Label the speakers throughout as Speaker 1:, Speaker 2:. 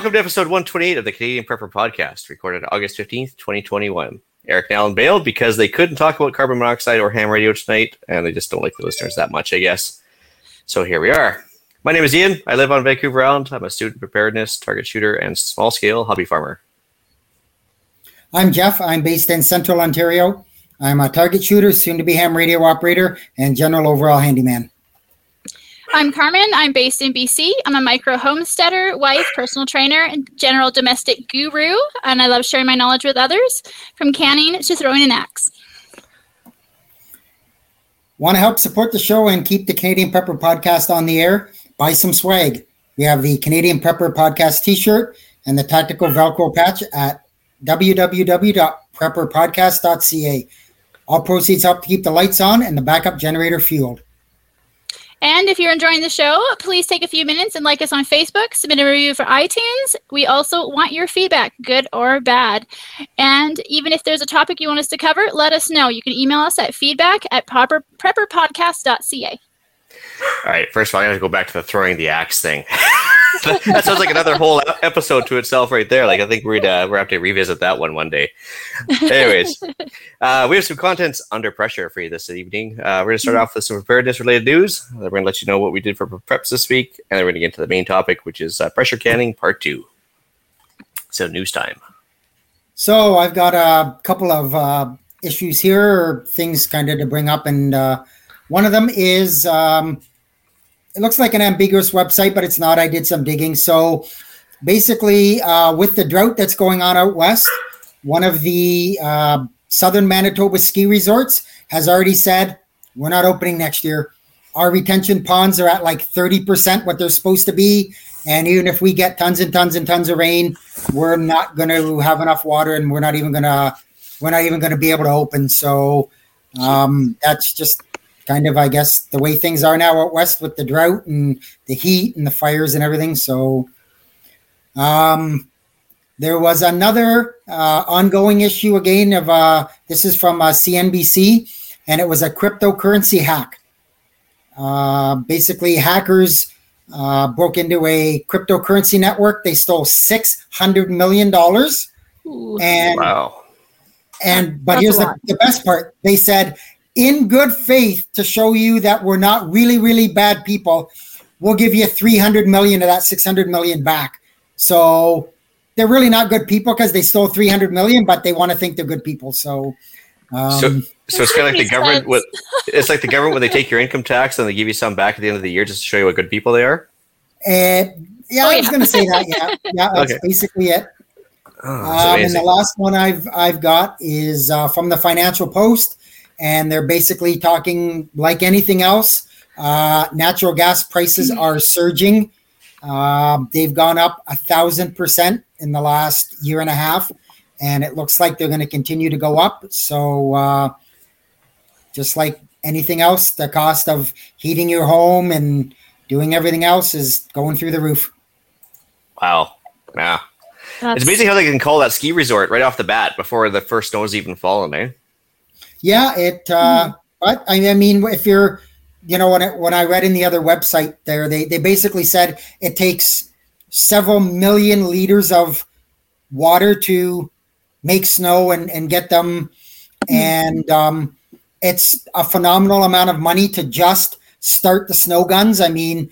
Speaker 1: Welcome to episode 128 of the Canadian Prepper Podcast, recorded August 15th, 2021. Eric and Alan bailed because they couldn't talk about carbon monoxide or ham radio tonight, and they just don't like the listeners that much, I guess. So here we are. My name is Ian. I live on Vancouver Island. I'm a student preparedness, target shooter, and small scale hobby farmer.
Speaker 2: I'm Jeff. I'm based in Central Ontario. I'm a target shooter, soon to be ham radio operator, and general overall handyman.
Speaker 3: I'm Carmen. I'm based in BC. I'm a micro homesteader, wife, personal trainer, and general domestic guru, and I love sharing my knowledge with others from canning to throwing an axe.
Speaker 2: Want to help support the show and keep the Canadian Prepper podcast on the air? Buy some swag. We have the Canadian Prepper podcast t shirt and the tactical Velcro patch at www.prepperpodcast.ca. All proceeds help to keep the lights on and the backup generator fueled.
Speaker 3: And if you're enjoying the show, please take a few minutes and like us on Facebook, submit a review for iTunes. We also want your feedback, good or bad. And even if there's a topic you want us to cover, let us know. You can email us at feedback at prepperpodcast.ca.
Speaker 1: All right, first of all, I'm going to go back to the throwing the axe thing. that sounds like another whole episode to itself right there. Like I think we'd uh, we're have to revisit that one one day. Anyways, uh, we have some contents under pressure for you this evening. Uh, we're going to start off with some preparedness related news. Then we're going to let you know what we did for preps this week, and then we're going to get into the main topic, which is uh, pressure canning part two. So news time.
Speaker 2: So I've got a couple of uh, issues here, or things kind of to bring up, and uh, one of them is. Um, it looks like an ambiguous website, but it's not. I did some digging. So basically, uh, with the drought that's going on out west, one of the uh, southern Manitoba ski resorts has already said we're not opening next year. Our retention ponds are at like 30% what they're supposed to be. And even if we get tons and tons and tons of rain, we're not going to have enough water and we're not even going to, we're not even going to be able to open. So um, that's just kind of, I guess, the way things are now out west with the drought and the heat and the fires and everything. So, um, there was another uh, ongoing issue again of uh, this is from uh, CNBC, and it was a cryptocurrency hack. Uh, basically, hackers uh, broke into a cryptocurrency network. They stole six hundred million dollars, and
Speaker 1: wow.
Speaker 2: And but That's here's the, the best part: they said in good faith to show you that we're not really, really bad people, we'll give you 300 million of that 600 million back. So they're really not good people because they stole 300 million, but they want to think they're good people. So, um,
Speaker 1: so, so it's kind of like the government. With, it's like the government when they take your income tax and they give you some back at the end of the year just to show you what good people they are.
Speaker 2: And yeah, oh, I was going to say that. Yeah, yeah, that's okay. basically it. Oh, um, and the last one I've I've got is uh, from the Financial Post and they're basically talking like anything else. Uh, natural gas prices are surging. Uh, they've gone up a thousand percent in the last year and a half, and it looks like they're going to continue to go up. So, uh, just like anything else, the cost of heating your home and doing everything else is going through the roof.
Speaker 1: Wow. Yeah. That's... It's amazing how they can call that ski resort right off the bat before the first snow's even fallen, eh?
Speaker 2: Yeah, it. Uh, mm-hmm. But I mean, if you're, you know, when it, when I read in the other website there, they they basically said it takes several million liters of water to make snow and and get them, mm-hmm. and um, it's a phenomenal amount of money to just start the snow guns. I mean,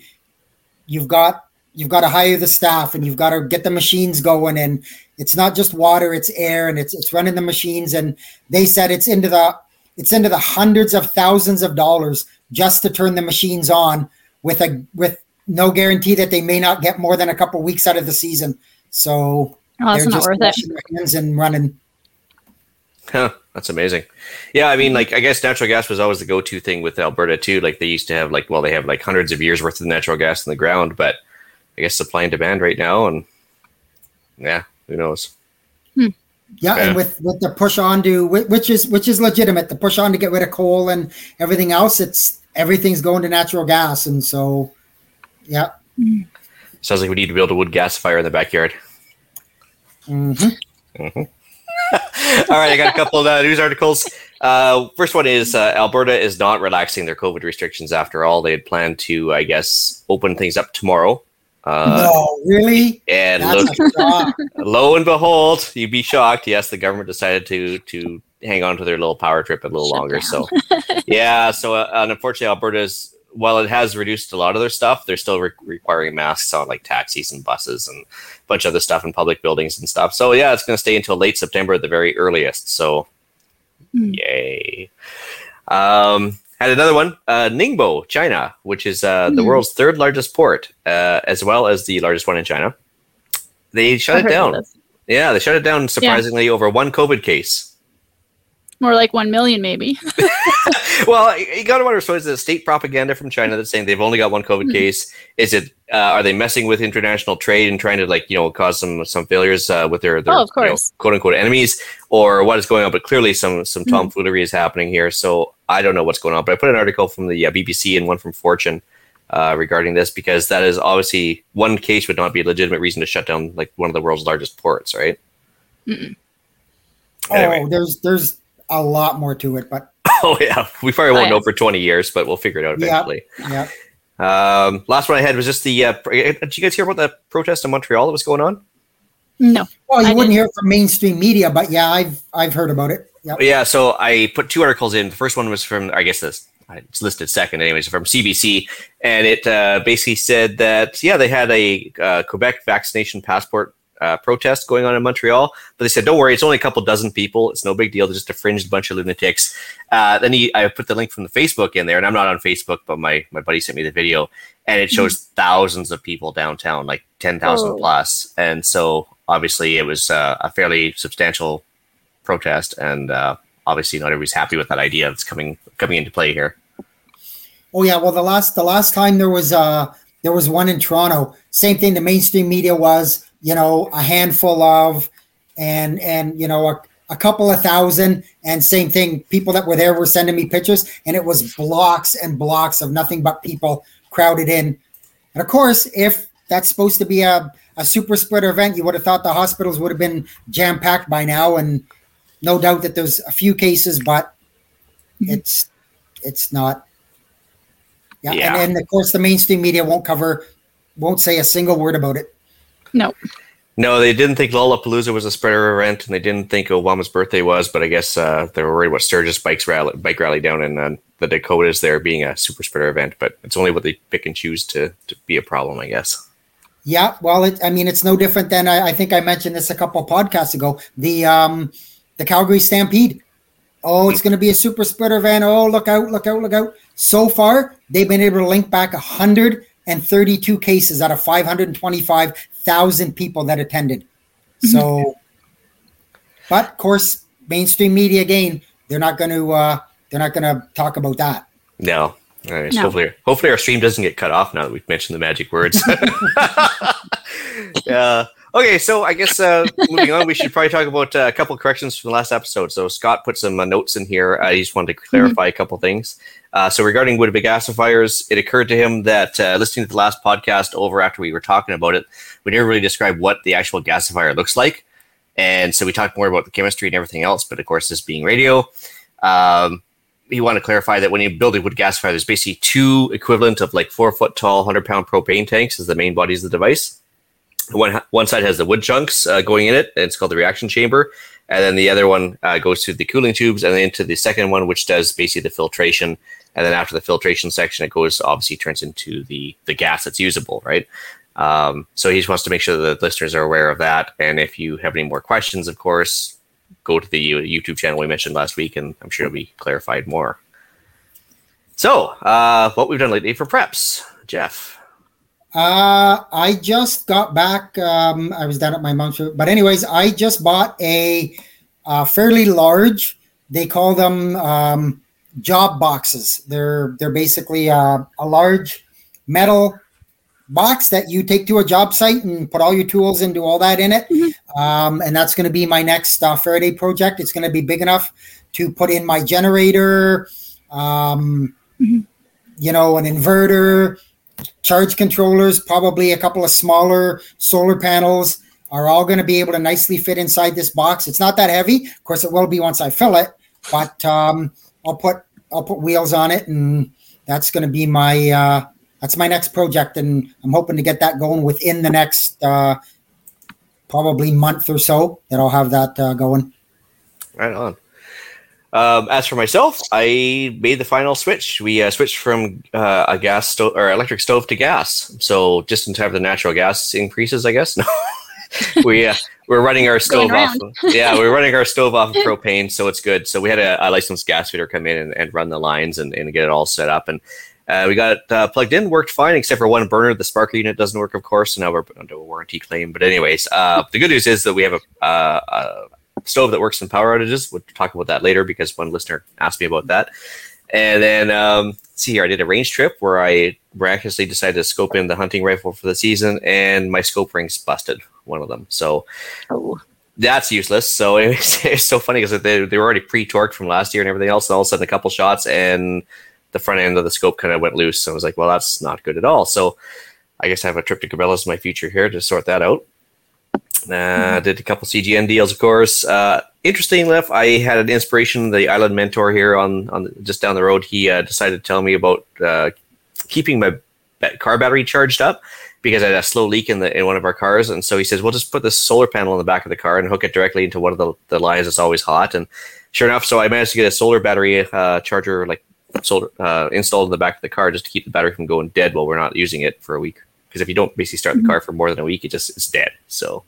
Speaker 2: you've got you've got to hire the staff and you've got to get the machines going and it's not just water it's air and it's it's running the machines and they said it's into the it's into the hundreds of thousands of dollars just to turn the machines on with a with no guarantee that they may not get more than a couple weeks out of the season so
Speaker 3: oh, they're just worth it.
Speaker 2: hands and running
Speaker 1: Huh, that's amazing. Yeah, I mean, like I guess natural gas was always the go-to thing with Alberta too. Like they used to have like well, they have like hundreds of years worth of natural gas in the ground, but I guess supply and demand right now, and yeah, who knows?
Speaker 2: Hmm. Yeah, yeah, and with with the push on to which is which is legitimate, the push on to get rid of coal and everything else, it's everything's going to natural gas, and so yeah.
Speaker 1: Sounds like we need to build a wood gas fire in the backyard.
Speaker 2: Mm-hmm. mm-hmm.
Speaker 1: All right, I got a couple of uh, news articles. Uh, first one is uh, Alberta is not relaxing their COVID restrictions after all. They had planned to, I guess, open things up tomorrow Uh,
Speaker 2: no, really?
Speaker 1: And
Speaker 2: That's
Speaker 1: look, lo and behold, you'd be shocked. Yes, the government decided to to hang on to their little power trip a little
Speaker 3: Shut
Speaker 1: longer.
Speaker 3: down.
Speaker 1: So, yeah. So, uh, unfortunately, Alberta's while it has reduced a lot of their stuff, they're still re- requiring masks on like taxis and buses and a bunch of other stuff in public buildings and stuff. So, yeah, it's going to stay until late September at the very earliest. So,
Speaker 3: Hmm.
Speaker 1: yay. Um, had another one, uh, Ningbo, China, which is uh, the
Speaker 3: Hmm.
Speaker 1: world's third largest port, uh, as well as the largest one in China. They shut
Speaker 3: I've
Speaker 1: it down. Yeah, they shut it down surprisingly over one COVID case.
Speaker 3: More like one million, maybe.
Speaker 1: well, you- got to wonder: so is it state propaganda from China that's saying they've only got one COVID
Speaker 3: Mhm.
Speaker 1: case? Is it? Uh, are they messing with international trade and trying to like you know cause some some failures uh, with their, their
Speaker 3: Oh, of
Speaker 1: you know, quote unquote enemies, or what is going on? But clearly, some some
Speaker 3: Mhm.
Speaker 1: tomfoolery is happening here. So I don't know what's going on. But I put an article from the uh, BBC and one from Fortune. Uh, regarding this, because that is obviously one case would not be a legitimate reason to shut down like one of the world's largest ports, right? Anyway.
Speaker 2: Oh, there's there's a lot more to it, but
Speaker 1: Oh yeah, we probably won't know for twenty years, but we'll figure it out eventually.
Speaker 2: yeah.
Speaker 1: Um, last one I had was just the. Uh, did you guys hear about the protest in Montreal that was going on?
Speaker 3: No.
Speaker 2: Well, you
Speaker 3: I
Speaker 2: wouldn't
Speaker 3: didn't.
Speaker 2: hear it from mainstream media, but yeah, I've I've heard about it. Yeah.
Speaker 1: Yeah, so I put two articles in. The first one was from, I guess this it's listed second, anyways, from CBC, and it uh, basically said that yeah, they had a uh, Quebec vaccination passport uh, protest going on in Montreal, but they said don't worry, it's only a couple dozen people. It's no big deal. They're just a fringed bunch of lunatics. Uh, then he, I put the link from the Facebook in there, and I'm not on Facebook, but my my buddy sent me the video, and it shows thousands of people downtown, like ten thousand
Speaker 3: Oh.
Speaker 1: plus, and so obviously it was uh, a fairly substantial protest, and uh, obviously not everybody's happy with that idea that's coming coming into play here.
Speaker 2: Oh yeah. Well, the last the last time there was uh there was one in Toronto. Same thing. The mainstream media was you know a handful of, and and you know a, a couple of thousand, and same thing. People that were there were sending me pictures, and it was blocks and blocks of nothing but people crowded in. And of course, if that's supposed to be a a super spreader event, you would have thought the hospitals would have been jam packed by now, and no doubt that there's a few cases, but
Speaker 3: Mhm.
Speaker 2: it's it's not. Yeah,
Speaker 1: Yeah.
Speaker 2: And, and of course the mainstream media won't cover, won't say a single word about it.
Speaker 3: No.
Speaker 1: No, they didn't think Lollapalooza was a spreader event, and they didn't think Obama's birthday was. But I guess uh, they were worried about Sturgis bikes rally, bike rally down in uh, the Dakotas there being a super spreader event. But it's only what they pick and choose to, to be a problem, I guess.
Speaker 2: Yeah, well, it, I mean, it's no different than I, I think I mentioned this a couple podcasts ago. The um, the Calgary Stampede. Oh, it's going to be a super spreader event. Oh, look out! Look out! Look out! So far, they've been able to link back 132 cases out of 525,000 people that attended. So, but of course, mainstream media again, they're not going to uh, they're not going to talk about that.
Speaker 1: No. All right, so
Speaker 3: No.
Speaker 1: hopefully, hopefully our stream doesn't get cut off now that we've mentioned the magic words. uh, okay, so I guess uh, moving on, we should probably talk about uh, a couple of corrections from the last episode. So Scott put some uh, notes in here. I just wanted to clarify a couple things. Uh, so regarding wood gasifiers, it occurred to him that uh, listening to the last podcast over after we were talking about it, we never really described what the actual gasifier looks like. And so we talked more about the chemistry and everything else, but of course, this being radio, um, he wanted to clarify that when you build a wood gasifier, there's basically two equivalent of like four foot tall, 100 pound propane tanks as the main bodies of the device. One, one side has the wood chunks uh, going in it, and it's called the reaction chamber. And then the other one uh, goes to the cooling tubes, and then into the second one, which does basically the filtration. And then after the filtration section, it goes obviously turns into the the gas that's usable, right? Um, so he just wants to make sure that the listeners are aware of that. And if you have any more questions, of course, go to the YouTube channel we mentioned last week, and I'm sure it'll be clarified more. So, uh, what we've done lately for preps, Jeff.
Speaker 2: Uh, I just got back. Um, I was down at my mom's, but anyways, I just bought a, uh fairly large. They call them um, job boxes. They're they're basically uh, a large metal box that you take to a job site and put all your tools and do all that in it. Um, and that's going to be my next uh, Faraday project. It's going to be big enough to put in my generator, um,
Speaker 3: Mhm.
Speaker 2: you know, an inverter, charge controllers, probably a couple of smaller solar panels are all going to be able to nicely fit inside this box. It's not that heavy. Of course, it will be once I fill it, but um, I'll put I'll put wheels on it, and that's going to be my uh, that's my next project, and I'm hoping to get that going within the next uh, probably month or so. That I'll have that uh, going.
Speaker 1: Right on. Um, as for myself, I made the final switch. We uh, switched from uh, a gas stove or electric stove to gas. So just in time for the natural gas increases, I guess. No, we uh, we're running our stove off. yeah, we're running our stove off of propane, so it's good. So we had a, a licensed gas fitter come in and, and run the lines and, and get it all set up, and uh, we got it uh, plugged in, worked fine, except for one burner. The sparker unit doesn't work, of course. So now we're under a warranty claim. But anyways, uh, the good news is that we have a, uh, a stove that works in power outages. We'll talk about that later because one listener asked me about that. And then um, see here, I did a range trip where I miraculously decided to scope in the hunting rifle for the season, and my scope rings busted one of them. So
Speaker 3: Oh.
Speaker 1: that's useless. So it's, it's so funny because they, they were already pre-torqued from last year and everything else. And all of a sudden, a couple shots and the front end of the scope kind of went loose. So I was like, well, that's not good at all. So I guess I have a trip to Cabela's in my future here to sort that out. Uh, Did a couple CGN deals, of course. Uh, interesting enough, I had an inspiration. The Island Mentor here on on just down the road, he uh, decided to tell me about keeping my car battery charged up because I had a slow leak in the in one of our cars, and so he says, "We'll just put this solar panel in the back of the car and hook it directly into one of the, the lines that's always hot." And sure enough, so I managed to get a solar battery uh, charger like solar uh, installed in the back of the car just to keep the battery from going dead while we're not using it for a week. Because if you don't basically start the car for more than a week, it just it's dead. So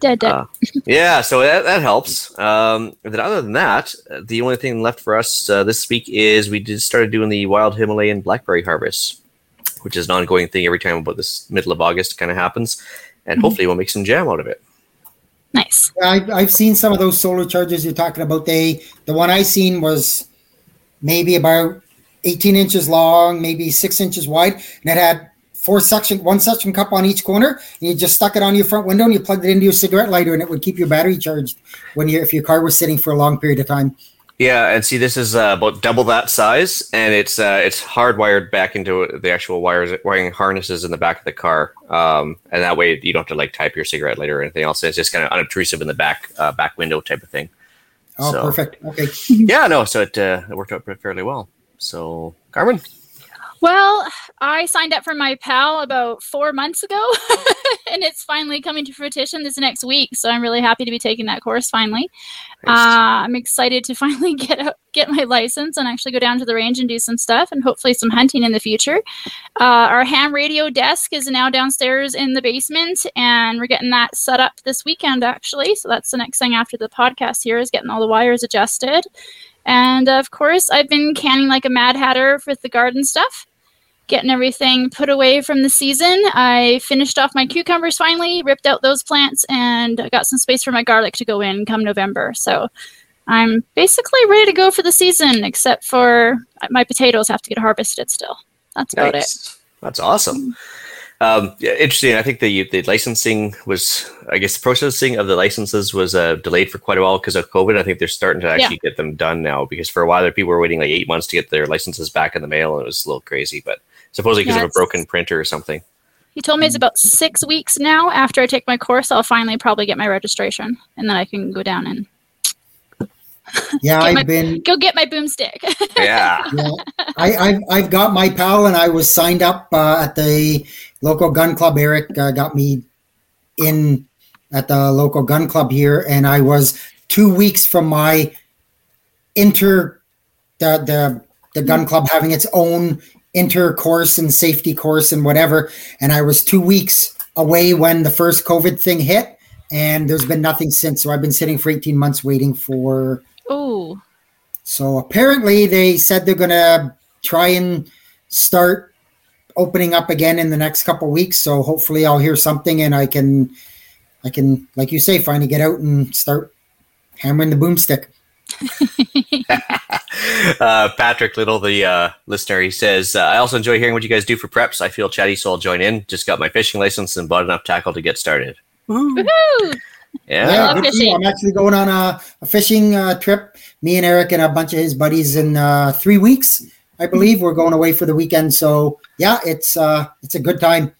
Speaker 3: Dead, dead.
Speaker 1: uh, yeah, so that, that helps. Um, and then other than that, uh, the only thing left for us uh, this week is we did started doing the wild Himalayan blackberry harvest, which is an ongoing thing every time about this middle of August kind of happens, and
Speaker 3: Mhm.
Speaker 1: hopefully we'll make some jam out of it.
Speaker 3: nice.
Speaker 2: I've, I've seen some of those solar chargers you're talking about. They the one I seen was maybe about 18 inches long, maybe six inches wide, and it had four suction, one suction cup on each corner, and you just stuck it on your front window and you plugged it into your cigarette lighter, and it would keep your battery charged when you if your car was sitting for a long period of time.
Speaker 1: Yeah, and see, this is uh, about double that size, and it's uh, it's hardwired back into the actual wires, wiring harnesses in the back of the car, um, and that way you don't have to like type your cigarette lighter or anything else. It's just kind of unobtrusive in the back uh, back window type of thing.
Speaker 2: Oh,
Speaker 1: So-
Speaker 2: perfect. Okay.
Speaker 1: Yeah, no, so it, uh, it worked out fairly well. So, Carmen,
Speaker 3: Well, I signed up for my PAL about four months ago, and it's finally coming to fruition this next week. So I'm really happy to be taking that course finally. Uh, I'm excited to finally get out, get my license and actually go down to the range and do some stuff, and hopefully some hunting in the future. Uh, our ham radio desk is now downstairs in the basement, and we're getting that set up this weekend actually. So that's the next thing after the podcast here is getting all the wires adjusted. And of course, I've been canning like a mad hatter with the garden stuff getting everything put away from the season. I finished off my cucumbers finally, ripped out those plants, and I got some space for my garlic to go in come November. So I'm basically ready to go for the season, except for my potatoes have to get harvested still. That's about it.
Speaker 1: That's awesome. Um, yeah, interesting. I think the the licensing was, I guess, the processing of the licenses was uh, delayed for quite a while because of COVID. I think they're starting to actually get them done now because for a while there, people were waiting like eight months to get their licenses back in the mail, and it was a little crazy. But supposedly because
Speaker 3: Yeah,
Speaker 1: of a broken printer or something.
Speaker 3: He told me it's about six weeks now. After I take my course, I'll finally probably get my registration, and then I can go down and
Speaker 2: Yeah, I've
Speaker 3: my-
Speaker 2: been.
Speaker 3: go get my boomstick.
Speaker 1: Yeah.
Speaker 2: Yeah, I, I've I've got my pal, and I was signed up uh, at the local gun club. Eric uh, got me in at the local gun club here, and I was two weeks from my inter the the the gun club having its own inter course and safety course and whatever, and I was two weeks away when the first COVID thing hit, and there's been nothing since. So I've been sitting for 18 months waiting for
Speaker 3: oh,
Speaker 2: so apparently they said they're gonna try and start opening up again in the next couple weeks. So hopefully I'll hear something and I can I can like you say finally get out and start hammering the boomstick.
Speaker 1: uh, Patrick Little, the uh, listener, he says, uh, I also enjoy hearing what you guys do for preps. I feel chatty, so I'll join in. Just got my fishing license and bought enough tackle to get started.
Speaker 3: woohoo!
Speaker 1: Yeah.
Speaker 3: love
Speaker 2: good for you.
Speaker 3: fishing.
Speaker 2: I'm actually going on a, a fishing uh, trip. Me and Eric and a bunch of his buddies in uh, three weeks, I believe. We're going away for the weekend. So yeah, it's uh, it's a good time.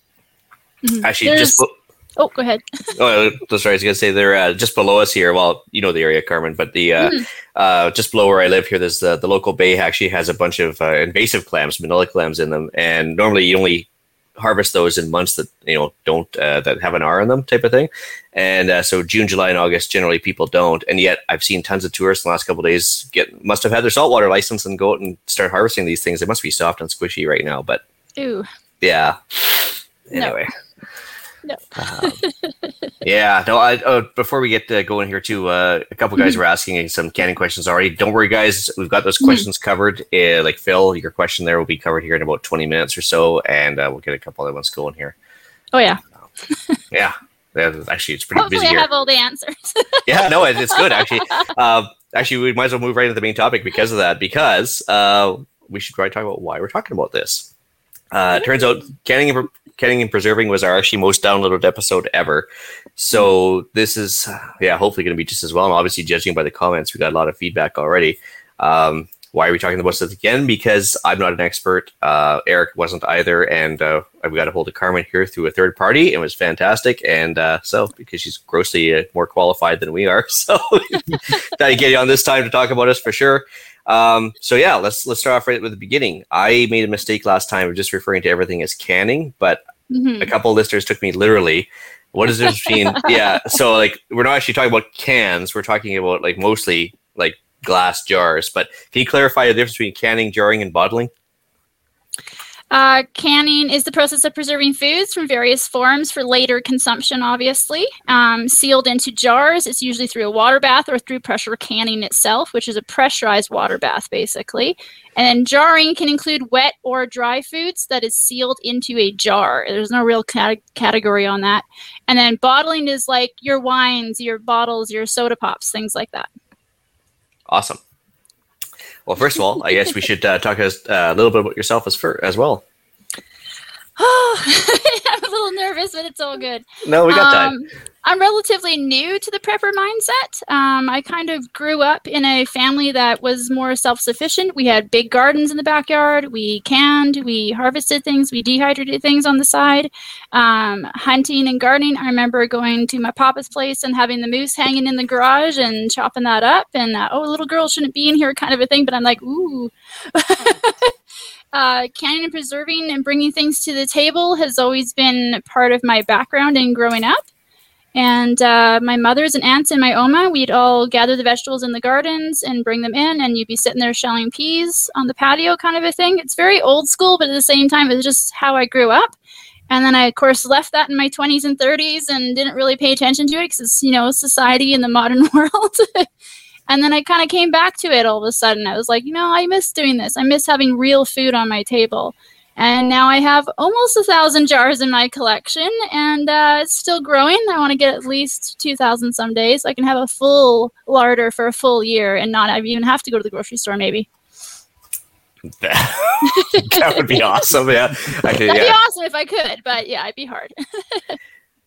Speaker 1: Actually,
Speaker 3: There's-
Speaker 1: just bo-
Speaker 3: Oh, go ahead.
Speaker 1: oh, that's right. I was gonna say they're uh, just below us here. Well, you know the area, Carmen, but the uh,
Speaker 3: Mhm.
Speaker 1: uh, just below where I live here, there's the, the local bay actually has a bunch of uh, invasive clams, manila clams in them, and normally you only harvest those in months that you know don't uh, that have an R in them, type of thing. And uh, so June, July, and August generally people don't, and yet I've seen tons of tourists in the last couple of days get must have had their saltwater license and go out and start harvesting these things. They must be soft and squishy right now, but
Speaker 3: Ooh.
Speaker 1: yeah. Anyway.
Speaker 3: No.
Speaker 1: Um, yeah. No. I, uh, before we get uh, going here, too, uh, a couple guys were asking some canning questions already. Don't worry, guys. We've got those
Speaker 3: Mhm.
Speaker 1: questions covered. Uh, like Phil, your question there will be covered here in about twenty minutes or so, and uh, we'll get a couple other ones going here.
Speaker 3: Oh yeah.
Speaker 1: Yeah. Yeah, actually, it's pretty
Speaker 3: Hopefully,
Speaker 1: busy
Speaker 3: I
Speaker 1: here.
Speaker 3: have all the answers.
Speaker 1: yeah, no, it, it's good actually. Uh, actually, we might as well move right into the main topic because of that. Because uh, we should probably talk about why we're talking about this. Uh, turns out canning canning and preserving was our actually most downloaded episode ever. So this is yeah, hopefully going to be just as well. And obviously, judging by the comments, we got a lot of feedback already. Um, why are we talking about this again? Because I'm not an expert. Uh, Eric wasn't either, and uh, I've got a hold of Carmen here through a third party. It was fantastic, and uh, so because she's grossly uh, more qualified than we are, so thought I'd get you on this time to talk about us for sure. Um, so yeah, let's let's start off right with the beginning. I made a mistake last time of just referring to everything as canning, but
Speaker 3: Mhm.
Speaker 1: a couple of listeners took me literally. What is the difference yeah? So like we're not actually talking about cans. We're talking about like mostly like glass jars. But can you clarify the difference between canning, jarring, and bottling?
Speaker 3: Uh, canning is the process of preserving foods from various forms for later consumption, obviously. Um, sealed into jars, it's usually through a water bath or through pressure canning itself, which is a pressurized water bath, basically. And then jarring can include wet or dry foods that is sealed into a jar. There's no real cate- category on that. And then bottling is like your wines, your bottles, your soda pops, things like that.
Speaker 1: Awesome. Well, first of all, I guess we should uh, talk us, uh, a little bit about yourself as for as well.
Speaker 3: I'm a little nervous, but it's all good.
Speaker 1: No, we got time.
Speaker 3: Um, I'm relatively new to the prepper mindset. Um, I kind of grew up in a family that was more self sufficient. We had big gardens in the backyard. We canned, we harvested things, we dehydrated things on the side. Um, hunting and gardening. I remember going to my papa's place and having the moose hanging in the garage and chopping that up. And uh, oh, little girl shouldn't be in here, kind of a thing. But I'm like, ooh. uh, canning and preserving and bringing things to the table has always been part of my background in growing up. And uh, my mothers and aunts and my oma, we'd all gather the vegetables in the gardens and bring them in, and you'd be sitting there shelling peas on the patio, kind of a thing. It's very old school, but at the same time, it's just how I grew up. And then I, of course, left that in my 20s and 30s and didn't really pay attention to it because it's, you know, society in the modern world. And then I kind of came back to it all of a sudden. I was like, you know, I miss doing this. I miss having real food on my table. And now I have almost a thousand jars in my collection, and uh, it's still growing. I want to get at least 2,000 some days. So I can have a full larder for a full year and not even have to go to the grocery store, maybe.
Speaker 1: that would be awesome. Yeah, actually,
Speaker 3: That'd be awesome if I could, but yeah, it'd be hard.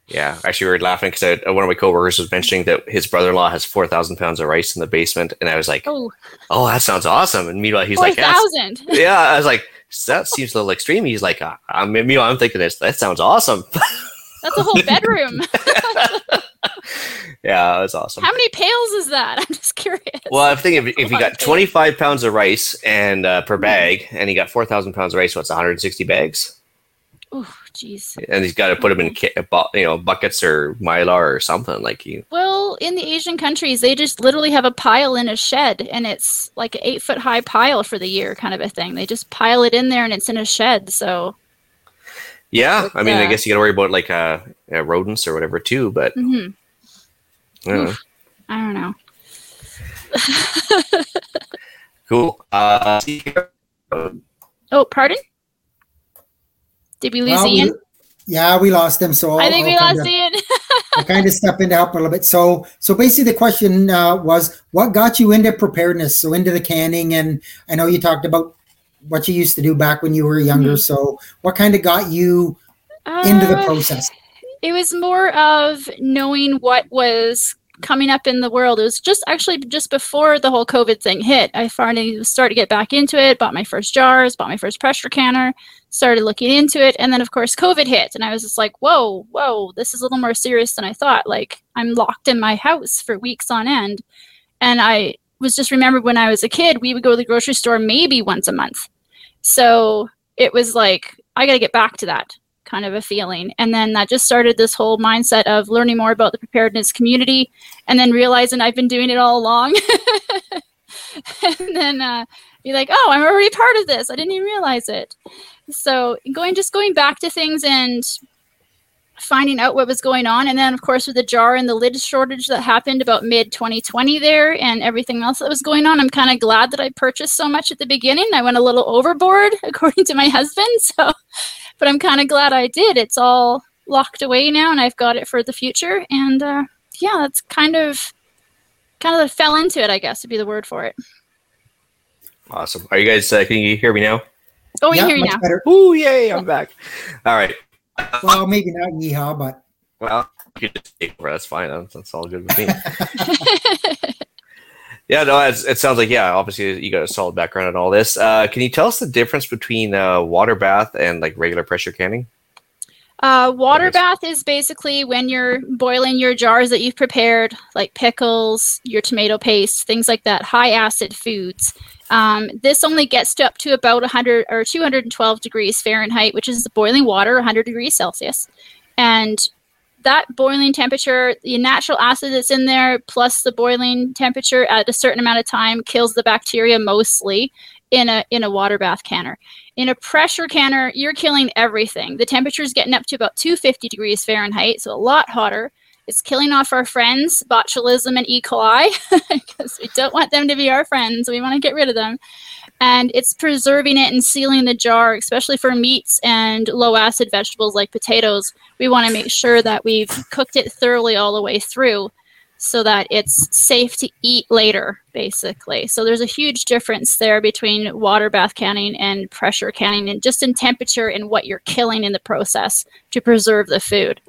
Speaker 1: Yeah. Actually, we were laughing because one of my coworkers was mentioning that his brother-in-law has four thousand pounds of rice in the basement, and I was like,
Speaker 3: oh,
Speaker 1: "Oh, that sounds awesome." And meanwhile, he's like, "Yeah, yeah." I was like, "That seems a little extreme." He's like, uh, "I'm." Meanwhile, I'm thinking this. That sounds awesome.
Speaker 3: That's a whole bedroom.
Speaker 1: yeah, that's awesome.
Speaker 3: How many pails is that? I'm just curious.
Speaker 1: Well, I'm thinking if, if you got
Speaker 3: okay.
Speaker 1: 25 pounds of rice and uh, per bag, and he got 4,000 pounds of rice, what's 160 bags?
Speaker 3: Oh, jeez.
Speaker 1: And he's got to put them in you know buckets or mylar or something like you.
Speaker 3: Well, in the Asian countries, they just literally have a pile in a shed, and it's like an eight foot high pile for the year, kind of a thing. They just pile it in there, and it's in a shed. So,
Speaker 1: Yeah, I mean, I guess you got to worry about like uh, uh, rodents or whatever too. But
Speaker 3: mhm.
Speaker 1: I don't know.
Speaker 3: Oof. I don't know.
Speaker 1: cool. Uh.
Speaker 3: Oh, pardon? Did we lose
Speaker 2: Well, we- yeah, we lost him. So
Speaker 3: I
Speaker 2: I'll-
Speaker 3: think
Speaker 2: I'll
Speaker 3: we
Speaker 2: kind
Speaker 3: lost Ian.
Speaker 2: I kind of step in to help a little bit. So, so basically, the question uh, was, what got you into preparedness? So into the canning, and I know you talked about what you used to do back when you were younger.
Speaker 3: Mm-hmm.
Speaker 2: So, what kind of got you into the
Speaker 3: Uh,
Speaker 2: process?
Speaker 3: It was more of knowing what was coming up in the world. It was just actually just before the whole COVID thing hit. I finally started to get back into it, bought my first jars, bought my first pressure canner, started looking into it. And then, of course, COVID hit. And I was just like, whoa, whoa, this is a little more serious than I thought. Like, I'm locked in my house for weeks on end. And I was just remembered when I was a kid, we would go to the grocery store maybe once a month. So it was like, I got to get back to that kind of a feeling. And then that just started this whole mindset of learning more about the preparedness community and then realizing I've been doing it all along. and then uh, be like, oh, I'm already part of this. I didn't even realize it. So going just going back to things and finding out what was going on. And then, of course, with the jar and the lid shortage that happened about mid 2020 there and everything else that was going on, I'm kind of glad that I purchased so much at the beginning. I went a little overboard, according to my husband. So but I'm kind of glad I did. It's all locked away now, and I've got it for the future. And uh, yeah, that's kind of kind of fell into it, I guess, would be the word for it.
Speaker 1: Awesome. Are you guys? Uh, can you hear me now?
Speaker 3: Oh, we yeah, hear you now. Better.
Speaker 1: Ooh, yay! I'm back. All right.
Speaker 2: Well, maybe not yeehaw, but
Speaker 1: well, you just take over. That's fine. That's, that's all good with me. Yeah, no, it sounds like yeah. Obviously, you got a solid background on all this. Uh, can you tell us the difference between uh, water bath and like regular pressure canning?
Speaker 3: Uh, water bath is basically when you're boiling your jars that you've prepared, like pickles, your tomato paste, things like that, high acid foods. Um, this only gets to up to about 100 or 212 degrees Fahrenheit, which is the boiling water, 100 degrees Celsius. And that boiling temperature, the natural acid that's in there, plus the boiling temperature at a certain amount of time, kills the bacteria mostly in a in a water bath canner. In a pressure canner, you're killing everything. The temperature is getting up to about 250 degrees Fahrenheit, so a lot hotter. It's killing off our friends, botulism and E. coli, because we don't want them to be our friends. We want to get rid of them and it's preserving it and sealing the jar, especially for meats and low acid vegetables like potatoes. We want to make sure that we've cooked it thoroughly all the way through so that it's safe to eat later, basically. So there's a huge difference there between water bath canning and pressure canning, and just in temperature and what you're killing in the process to preserve the food.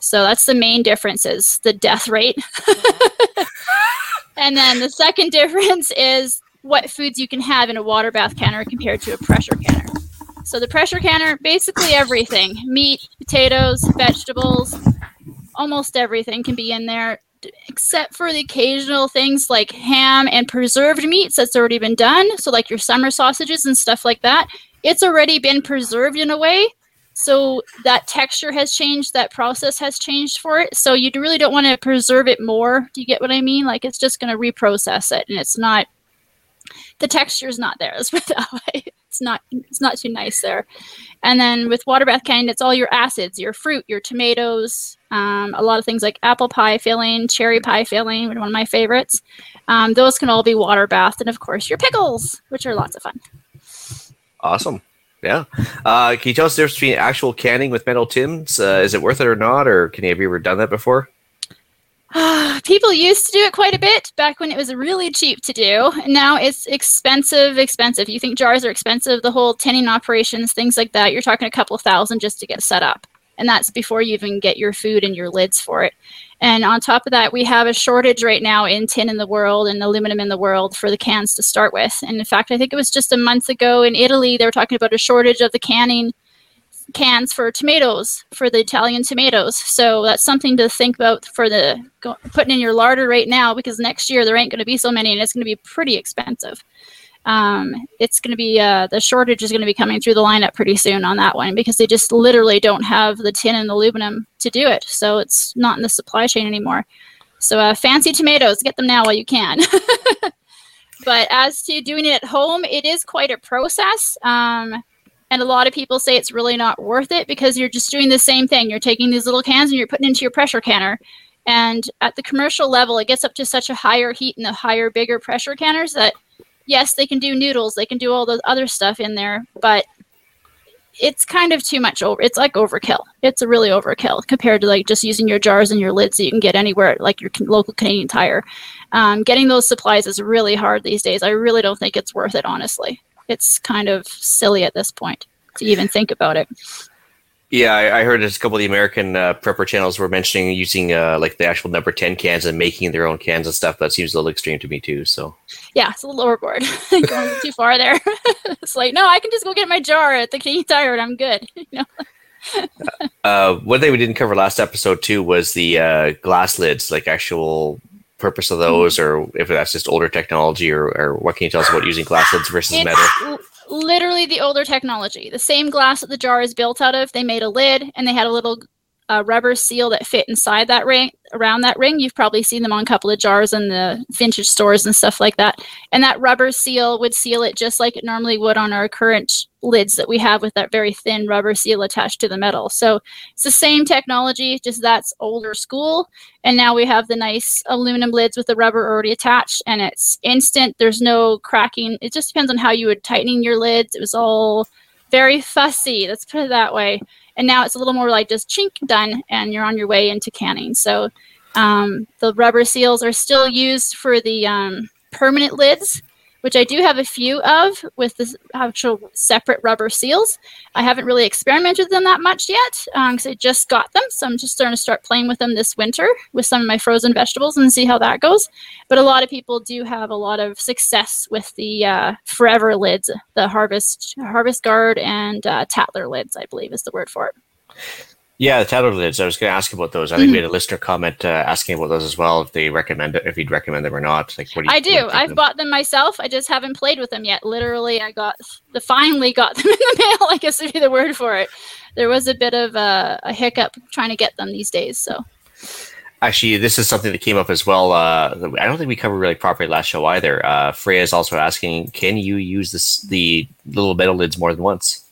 Speaker 3: So that's the main difference is the death rate. and then the second difference is what foods you can have in a water bath canner compared to a pressure canner. So the pressure canner, basically everything meat, potatoes, vegetables, almost everything can be in there, except for the occasional things like ham and preserved meats that's already been done. So, like your summer sausages and stuff like that, it's already been preserved in a way. So that texture has changed, that process has changed for it. So you really don't want to preserve it more. Do you get what I mean? Like it's just going to reprocess it and it's not the texture is not there. It's not it's not too nice there. And then with water bath canning, it's all your acids, your fruit, your tomatoes, um, a lot of things like apple pie filling, cherry pie filling, one of my favorites. Um, those can all be water bathed, and of course your pickles, which are lots of fun.
Speaker 1: Awesome. Yeah. Uh, can you tell us the difference between actual canning with metal tins? Uh, is it worth it or not, or can you have you ever done that before?
Speaker 3: People used to do it quite a bit back when it was really cheap to do. Now it's expensive, expensive. You think jars are expensive, the whole tinning operations, things like that, you're talking a couple thousand just to get set up. And that's before you even get your food and your lids for it. And on top of that, we have a shortage right now in tin in the world and aluminum in the world for the cans to start with. And in fact, I think it was just a month ago in Italy, they were talking about a shortage of the canning cans for tomatoes for the Italian tomatoes. So that's something to think about for the go, putting in your larder right now because next year there ain't going to be so many and it's going to be pretty expensive. Um, it's going to be uh, the shortage is going to be coming through the lineup pretty soon on that one because they just literally don't have the tin and the aluminum to do it. So it's not in the supply chain anymore. So uh, fancy tomatoes, get them now while you can. but as to doing it at home, it is quite a process. Um, and a lot of people say it's really not worth it because you're just doing the same thing. You're taking these little cans and you're putting into your pressure canner. And at the commercial level, it gets up to such a higher heat in the higher, bigger pressure canners that yes, they can do noodles, they can do all the other stuff in there, but it's kind of too much over. It's like overkill. It's a really overkill compared to like just using your jars and your lids that you can get anywhere, like your local Canadian Tire. Um, getting those supplies is really hard these days. I really don't think it's worth it, honestly it's kind of silly at this point to even think about it.
Speaker 1: Yeah, I, I heard a couple of the American uh, prepper channels were mentioning using uh, like the actual number ten cans and making their own cans and stuff. That seems a little extreme to me too. So
Speaker 3: Yeah, it's a little overboard. Going too far there. it's like, no, I can just go get my jar at the Canadian Tire and I'm good. You know?
Speaker 1: uh, one thing we didn't cover last episode too was the uh, glass lids, like actual purpose of those, or if that's just older technology, or, or what can you tell us about using glass lids versus
Speaker 3: It's
Speaker 1: metal?
Speaker 3: Literally the older technology. The same glass that the jar is built out of. They made a lid and they had a little uh, rubber seal that fit inside that ring, around that ring. You've probably seen them on a couple of jars in the vintage stores and stuff like that. And that rubber seal would seal it just like it normally would on our current lids that we have with that very thin rubber seal attached to the metal. So it's the same technology, just that's older school. And now we have the nice aluminum lids with the rubber already attached, and it's instant. There's no cracking. It just depends on how you would tightening your lids. It was all very fussy. Let's put it that way. And now it's a little more like just chink done, and you're on your way into canning. So um, the rubber seals are still used for the um, permanent lids, which I do have a few of with the actual separate rubber seals. I haven't really experimented with them that much yet because I just got them. So I'm just starting to start playing with them this winter with some of my frozen vegetables and see how that goes. But a lot of people do have a lot of success with the uh, forever lids, the harvest harvest guard and uh, Tattler lids, I believe is the word for it.
Speaker 1: Yeah, the Tattler lids. I was going to ask about those. I think we had a listener comment uh, asking about those as well. If they recommend it, if he'd recommend them or not. Like, what do you?
Speaker 3: I do.
Speaker 1: you think of
Speaker 3: I've
Speaker 1: them?
Speaker 3: bought them myself. I just haven't played with them yet. Literally, I got the finally got them in the mail. I guess would be the word for it. There was a bit of a, a hiccup trying to get them these days. So
Speaker 1: Actually, this is something that came up as well. Uh, I don't think we covered really properly last show either. Uh, Freya is also asking, can you use this the little metal lids more than once?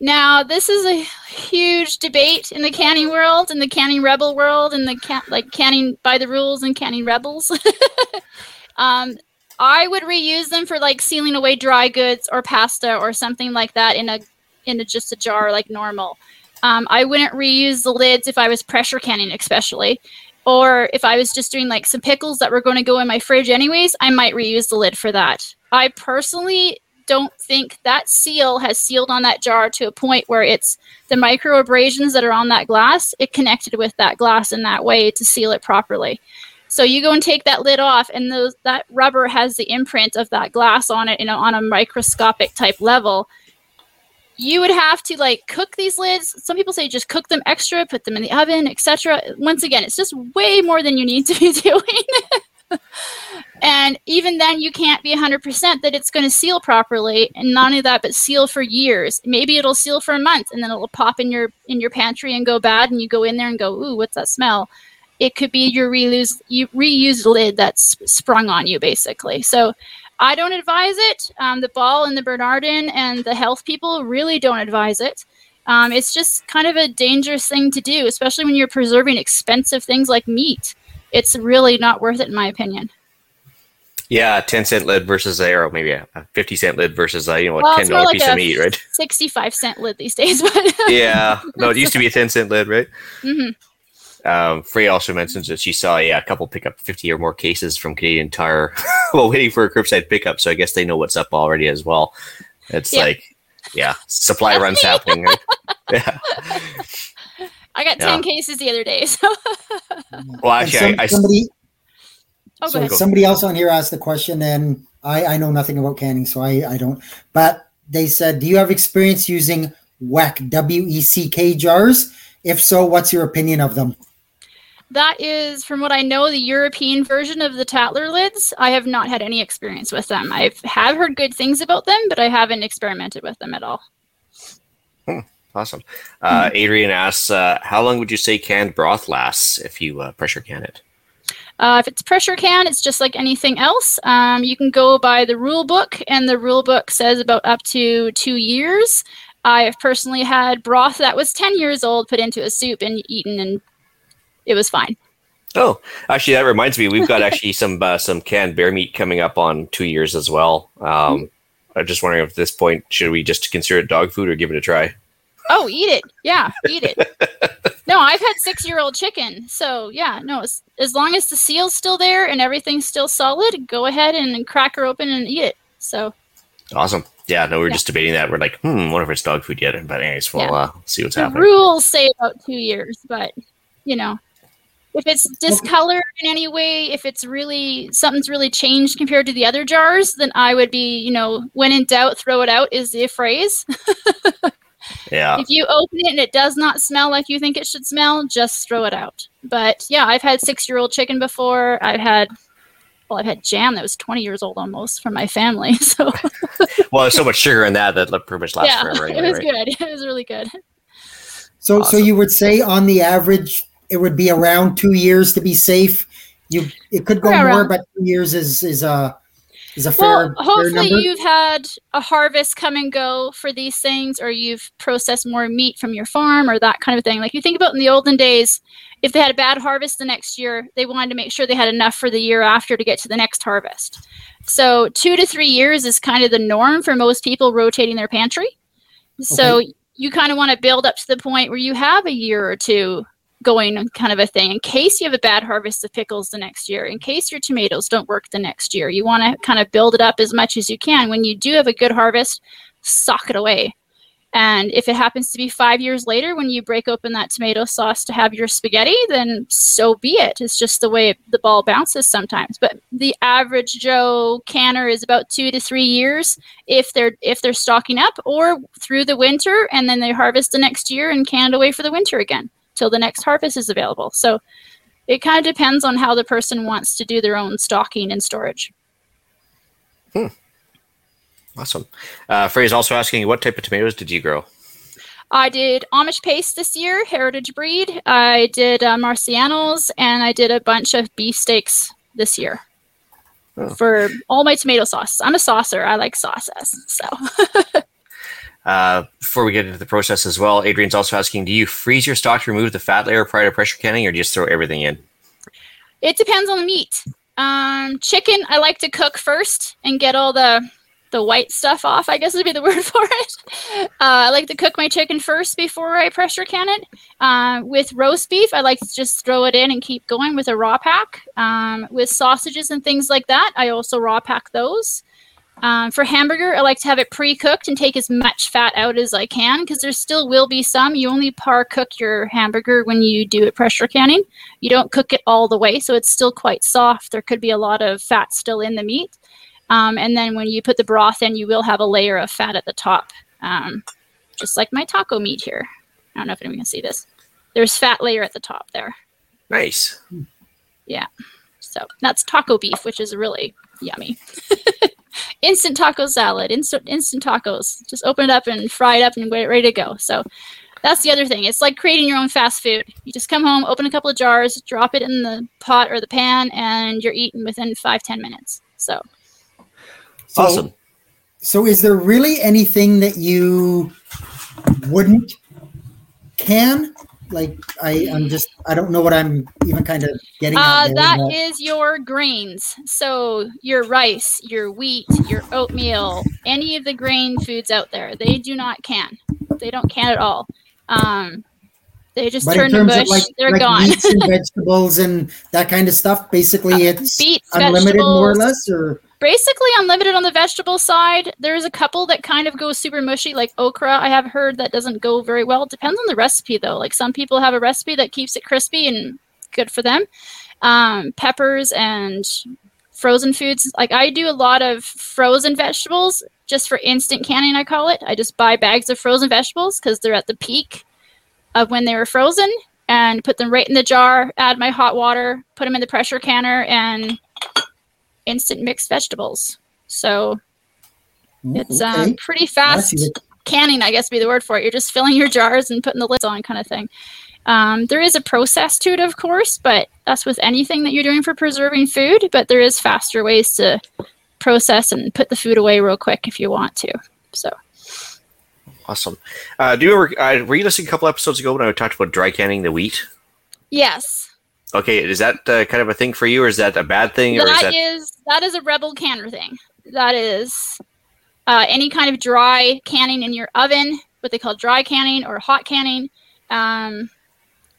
Speaker 3: Now this is a huge debate in the canning world, in the canning rebel world, in the can- like canning by the rules and canning rebels. um, I would reuse them for like sealing away dry goods or pasta or something like that in a in a, just a jar like normal. Um, I wouldn't reuse the lids if I was pressure canning, especially. Or if I was just doing like some pickles that were going to go in my fridge anyways, I might reuse the lid for that. I personally don't think that seal has sealed on that jar to a point where it's the micro abrasions that are on that glass, it connected with that glass in that way to seal it properly. So you go and take that lid off, and those that rubber has the imprint of that glass on it, you know, on a microscopic type level. You would have to like cook these lids. Some people say just cook them extra, put them in the oven, etc. Once again, it's just way more than you need to be doing. And even then, you can't be 100% that it's going to seal properly. And not only that, but seal for years. Maybe it'll seal for a month, and then it'll pop in your in your pantry and go bad, and you go in there and go, "Ooh, what's that smell?" it could be your reuse you reused lid that's sprung on you basically so i don't advise it um, the ball and the bernardin and the health people really don't advise it um, it's just kind of a dangerous thing to do especially when you're preserving expensive things like meat it's really not worth it in my opinion
Speaker 1: Yeah, ten cent lid versus a, or maybe a fifty cent lid versus a you know a
Speaker 3: Well,
Speaker 1: ten dollar
Speaker 3: like
Speaker 1: piece
Speaker 3: a
Speaker 1: of meat, right?
Speaker 3: 65 cent lid these days but
Speaker 1: yeah, no, it used to be a ten cent lid, right?
Speaker 3: Mhm.
Speaker 1: Um, Freya also mentions that she saw yeah, a couple pick up 50 or more cases from Canadian Tire while waiting for a curbside pickup. So I guess they know what's up already as well. It's
Speaker 3: Yeah.
Speaker 1: like, yeah, supply runs happening. Right? Yeah.
Speaker 3: I got 10
Speaker 1: Yeah.
Speaker 3: cases the other day so
Speaker 1: Well, actually,
Speaker 2: some-
Speaker 1: I, I
Speaker 2: somebody,
Speaker 3: oh,
Speaker 2: so somebody else on here asked the question, and I, I know nothing about canning, so I, I don't. But they said, "Do you have experience using Weck W E C K jars? If so, what's your opinion of them?"
Speaker 3: That is, from what I know, the European version of the Tattler lids. I have not had any experience with them. I have heard good things about them, but I haven't experimented with them at all.
Speaker 1: Awesome. Uh, Adrian asks, uh, how long would you say canned broth lasts if you uh, pressure can it?
Speaker 3: Uh, if it's pressure can, it's just like anything else. Um, you can go by the rule book, and the rule book says about up to two years. I have personally had broth that was 10 years old put into a soup and eaten, and it was fine.
Speaker 1: Oh, actually, that reminds me. We've got actually some uh, some canned bear meat coming up on two years as well. Um, I'm just wondering if at this point should we just consider it dog food or give it a try?
Speaker 3: Oh, eat it. Yeah, eat it. no, I've had six year old chicken. So, yeah, no, as, as long as the seal's still there and everything's still solid, go ahead and crack her open and eat it. So,
Speaker 1: Awesome. Yeah, no, we were
Speaker 3: Yeah.
Speaker 1: just debating that. We're like, hmm, wonder if it's dog food yet. But anyways, we'll
Speaker 3: Yeah.
Speaker 1: uh, see what's
Speaker 3: The
Speaker 1: happening.
Speaker 3: rules say about two years, but you know, if it's discolored in any way, if it's really something's really changed compared to the other jars, then I would be, you know, when in doubt, throw it out is the phrase.
Speaker 1: Yeah.
Speaker 3: if you open it and it does not smell like you think it should smell, just throw it out. But yeah, I've had six year old chicken before. I've had well, I've had jam that was 20 years old almost from my family. So
Speaker 1: Well, there's so much sugar in that that pretty much lasts
Speaker 3: yeah,
Speaker 1: forever.
Speaker 3: it was
Speaker 1: right?
Speaker 3: good. It was really good.
Speaker 2: So, so you would say on the average, it would be around two years to be safe. You, it could go
Speaker 3: Yeah,
Speaker 2: more,
Speaker 3: around-
Speaker 2: but two years is is a is a fair,
Speaker 3: Well,
Speaker 2: fair
Speaker 3: hopefully
Speaker 2: number.
Speaker 3: you've had a harvest come and go for these things, or you've processed more meat from your farm, or that kind of thing. Like you think about in the olden days, if they had a bad harvest the next year, they wanted to make sure they had enough for the year after to get to the next harvest. So two to three years is kind of the norm for most people rotating their pantry. So you kind of want to build up to the point where you have a year or two going kind of a thing. In case you have a bad harvest of pickles the next year in case your tomatoes don't work the next year you want to kind of build it up as much as you can. When you do have a good harvest sock it away. And if it happens to be five years later when you break open that tomato sauce to have your spaghetti then so be it. It's just the way the ball bounces sometimes. But the average joe canner is about two to three years if they're if they're stocking up or through the winter and then they harvest the next year and can it away for the winter again till the next harvest is available. So it kind of depends on how the person wants to do their own stocking and storage. Hmm.
Speaker 1: Awesome. Uh, Frey's also asking, what type of tomatoes did you grow?
Speaker 3: I did Amish paste this year, heritage breed. I did uh, Marcianos, and I did a bunch of beefsteaks this year
Speaker 1: Oh.
Speaker 3: for all my tomato sauces. I'm a saucer. I like sauces. So
Speaker 1: Uh, before we get into the process as well, Adrian's also asking, do you freeze your stock to remove the fat layer prior to pressure canning, or do you just throw everything in?
Speaker 3: it depends on the meat. Um, chicken, I like to cook first and get all the the white stuff off. I guess would be the word for it. Uh, I like to cook my chicken first before I pressure can it. Uh, with roast beef, I like to just throw it in and keep going with a raw pack. Um, with sausages and things like that, I also raw pack those. Um, for hamburger, I like to have it pre-cooked and take as much fat out as I can because there still will be some. You only par cook your hamburger when you do it pressure canning. You don't cook it all the way, so it's still quite soft. There could be a lot of fat still in the meat. Um, and then when you put the broth in, you will have a layer of fat at the top, um, just like my taco meat here. I don't know if anyone can see this. There's fat layer at the top there.
Speaker 1: Nice. Yeah.
Speaker 3: So that's taco beef, which is really yummy. instant taco salad, instant instant tacos. Just open it up and fry it up and get it ready to go. So that's the other thing. It's like creating your own fast food. You just come home, open a couple of jars, drop it in the pot or the pan, and you're eating within five ten minutes. So
Speaker 2: So,
Speaker 1: awesome.
Speaker 2: So, is there really anything that you wouldn't can? Like, I, I'm just, I don't know what I'm even kind of getting at.
Speaker 3: Uh,
Speaker 2: there,
Speaker 3: that
Speaker 2: but-
Speaker 3: is your grains. So your rice, your wheat, your oatmeal, any of the grain foods out there, they do not can. They don't can at all. Um, they just
Speaker 2: but
Speaker 3: turn to
Speaker 2: of like,
Speaker 3: They're
Speaker 2: like
Speaker 3: gone.
Speaker 2: meats and vegetables and that kind of stuff, basically it's
Speaker 3: Beets,
Speaker 2: unlimited more or less, or
Speaker 3: Basically unlimited on the vegetable side. There's a couple that kind of go super mushy, like okra. I have heard that doesn't go very well. It depends on the recipe though. Like some people have a recipe that keeps it crispy and good for them. Um, peppers and frozen foods. Like I do a lot of frozen vegetables just for instant canning, I call it. I just buy bags of frozen vegetables because they're at the peak of when they were frozen and put them right in the jar, add my hot water, put them in the pressure canner, and instant mixed vegetables. So it's um,
Speaker 2: okay.
Speaker 3: pretty fast
Speaker 2: see
Speaker 3: canning, I guess would be the word for it. You're just filling your jars and putting the lids on, kind of thing. Um, there is a process to it, of course, but that's with anything that you're doing for preserving food. But there is faster ways to process and put the food away real quick if you want to. So
Speaker 1: Awesome. Uh, do you ever, uh, were you listening a couple episodes ago when I talked about dry canning the wheat?
Speaker 3: yes,
Speaker 1: Okay, is that uh, kind of a thing for you, or is that a bad thing, or is
Speaker 3: that
Speaker 1: that
Speaker 3: is that is a rebel canner thing. That is uh, any kind of dry canning in your oven, what they call dry canning or hot canning. Um,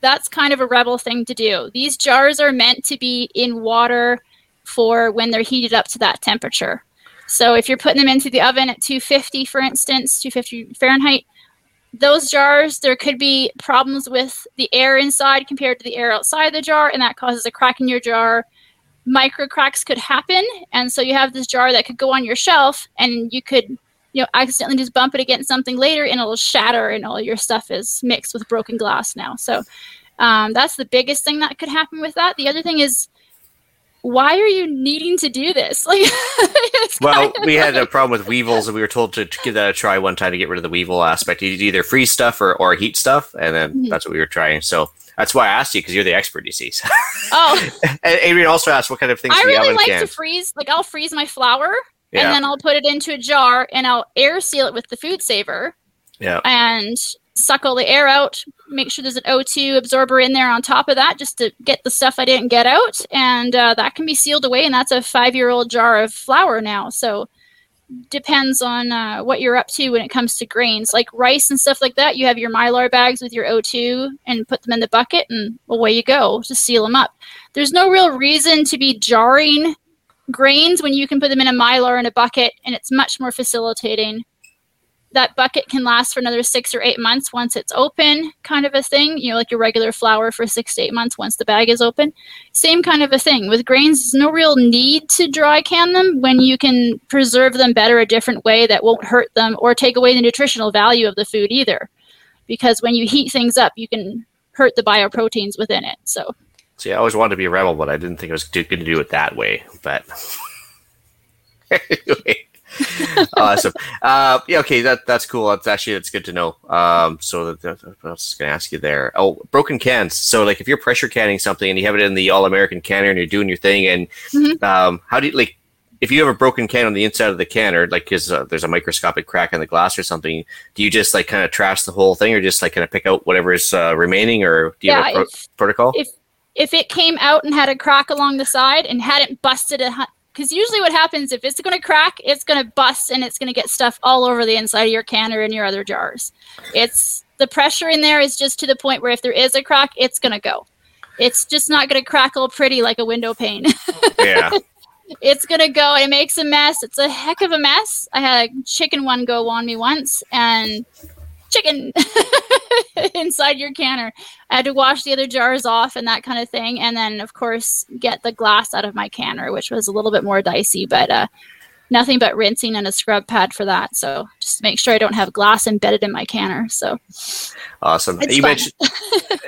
Speaker 3: that's kind of a rebel thing to do. These jars are meant to be in water for when they're heated up to that temperature. So if you're putting them into the oven at 250, for instance, 250 Fahrenheit, those jars, there could be problems with the air inside compared to the air outside the jar, and that causes a crack in your jar. Micro cracks could happen, and so you have this jar that could go on your shelf, and you could, you know, accidentally just bump it against something later, and it'll shatter, and all your stuff is mixed with broken glass now. So um, that's the biggest thing that could happen with that. The other thing is why are you needing to do this? Like,
Speaker 1: well, we had a problem with weevils, and we were told to, to, give that a try one time to get rid of the weevil aspect. You either freeze stuff or, or heat stuff, and then mm-hmm. that's what we were trying. So that's why I asked you because you're the expert, you see.
Speaker 3: oh,
Speaker 1: and Adrian also asked what kind of things.
Speaker 3: I really like
Speaker 1: can.
Speaker 3: to freeze. Like, I'll freeze my flour, yeah. and then I'll put it into a jar, and I'll air seal it with the food saver.
Speaker 1: Yeah.
Speaker 3: And suck all the air out, make sure there's an O2 absorber in there on top of that just to get the stuff I didn't get out. And uh, that can be sealed away. And that's a five year old jar of flour now. So depends on uh, what you're up to when it comes to grains. Like rice and stuff like that, you have your mylar bags with your O2 and put them in the bucket, and away you go. to seal them up. There's no real reason to be jarring grains when you can put them in a mylar in a bucket, and it's much more facilitating that bucket can last for another six or eight months once it's open, kind of a thing. You know, like your regular flour for six to eight months once the bag is open. Same kind of a thing. With grains, there's no real need to dry can them when you can preserve them better a different way that won't hurt them or take away the nutritional value of the food either. Because when you heat things up, you can hurt the bioproteins within it. So,
Speaker 1: see, I always wanted to be a rebel, but I didn't think I was going to do it that way. But anyway. Awesome. Uh, yeah, okay, that that's cool. That's actually that's good to know. Um, so that, that, what else is going to ask you there? Oh, broken cans. So like if you're pressure canning something and you have it in the All American canner and you're doing your thing, and mm-hmm. um, how do you like? If you have a broken can on the inside of the canner, like because uh, there's a microscopic crack in the glass or something, do you just like kind of trash the whole thing, or just like kind of pick out whatever is uh, remaining, or do you yeah, have a pro- if, protocol?
Speaker 3: If if it came out and had a crack along the side and hadn't busted a because usually what happens if it's going to crack it's going to bust and it's going to get stuff all over the inside of your can or in your other jars. It's the pressure in there is just to the point where if there is a crack it's going to go. It's just not going to crackle pretty like a window pane.
Speaker 1: Yeah.
Speaker 3: It's going to go. It makes a mess. It's a heck of a mess. I had a chicken one go on me once and chicken inside your canner. I had to wash the other jars off and that kind of thing. And then, of course, get the glass out of my canner, which was a little bit more dicey, but uh, nothing but rinsing and a scrub pad for that. So just make sure I don't have glass embedded in my canner. So
Speaker 1: awesome. You mentioned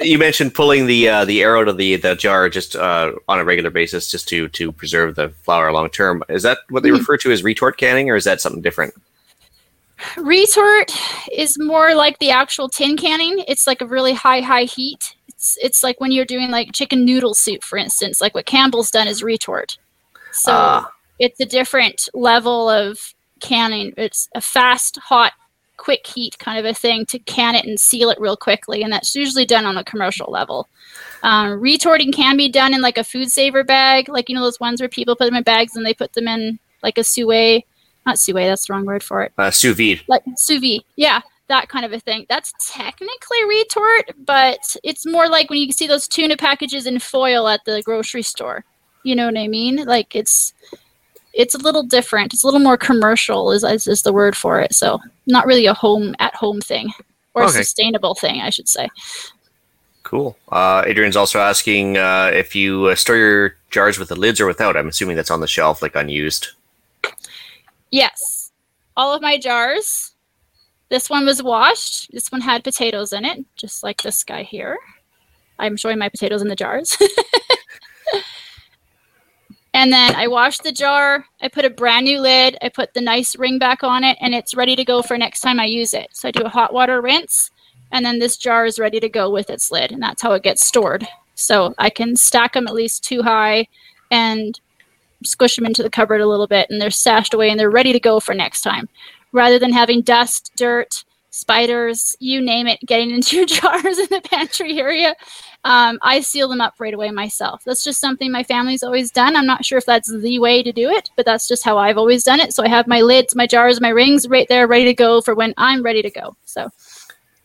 Speaker 1: you mentioned pulling the uh, the air out of the the jar just uh, on a regular basis, just to to preserve the flour long term. Is that what they mm-hmm. refer to as retort canning, or is that something different?
Speaker 3: Retort is more like the actual tin canning. It's like a really high, high heat. It's it's like when you're doing like chicken noodle soup, for instance. Like what Campbell's done is retort. So uh. it's a different level of canning. It's a fast, hot, quick heat kind of a thing to can it and seal it real quickly, and that's usually done on a commercial level. Um, retorting can be done in like a food saver bag, like you know those ones where people put them in bags and they put them in like a sous not sous that's the wrong word for it.
Speaker 1: Uh, sous vide.
Speaker 3: Like sous vide, yeah, that kind of a thing. That's technically retort, but it's more like when you see those tuna packages in foil at the grocery store. You know what I mean? Like it's it's a little different. It's a little more commercial, is is, is the word for it. So not really a home at home thing or okay. a sustainable thing, I should say.
Speaker 1: Cool. Uh, Adrian's also asking uh, if you uh, store your jars with the lids or without. I'm assuming that's on the shelf, like unused.
Speaker 3: Yes. All of my jars. This one was washed. This one had potatoes in it, just like this guy here. I'm showing my potatoes in the jars. and then I washed the jar. I put a brand new lid. I put the nice ring back on it, and it's ready to go for next time I use it. So I do a hot water rinse, and then this jar is ready to go with its lid, and that's how it gets stored. So I can stack them at least two high and squish them into the cupboard a little bit and they're stashed away and they're ready to go for next time. Rather than having dust dirt spiders you name it getting into your jars in the pantry area um, i seal them up right away myself. That's just something my family's always done. I'm not sure if that's the way to do it but that's just how i've always done it. So i have my lids my jars my rings right there ready to go for when i'm ready to go. So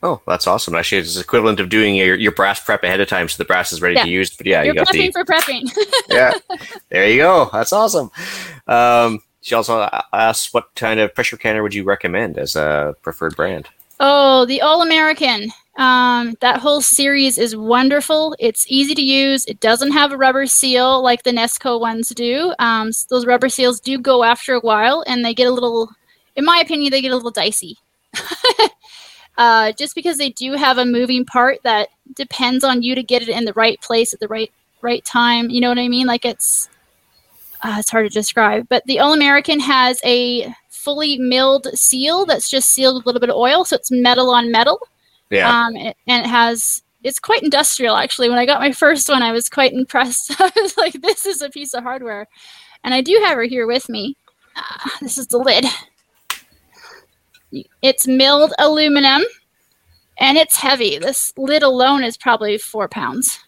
Speaker 1: Oh, that's awesome. Actually, it's equivalent of doing your, your brass prep ahead of time so the brass is ready yeah. to use. But yeah,
Speaker 3: You're
Speaker 1: you got
Speaker 3: prepping
Speaker 1: the
Speaker 3: for prepping.
Speaker 1: yeah, there you go. That's awesome. Um, she also asks what kind of pressure canner would you recommend as a preferred brand?
Speaker 3: Oh, the All American. Um, that whole series is wonderful. It's easy to use. It doesn't have a rubber seal like the Nesco ones do. Um, those rubber seals do go after a while, and they get a little, in my opinion, they get a little dicey. uh, just because they do have a moving part that depends on you to get it in the right place at the right right time. You know what I mean? Like it's uh, it's hard to describe. But the All American has a fully milled seal that's just sealed with a little bit of oil, so it's metal on metal.
Speaker 1: Yeah.
Speaker 3: Um, and it has it's quite industrial actually. When I got my first one, I was quite impressed. I was like, "This is a piece of hardware," and I do have her here with me. Uh, this is the lid. It's milled aluminum, and it's heavy. This lid alone is probably four pounds.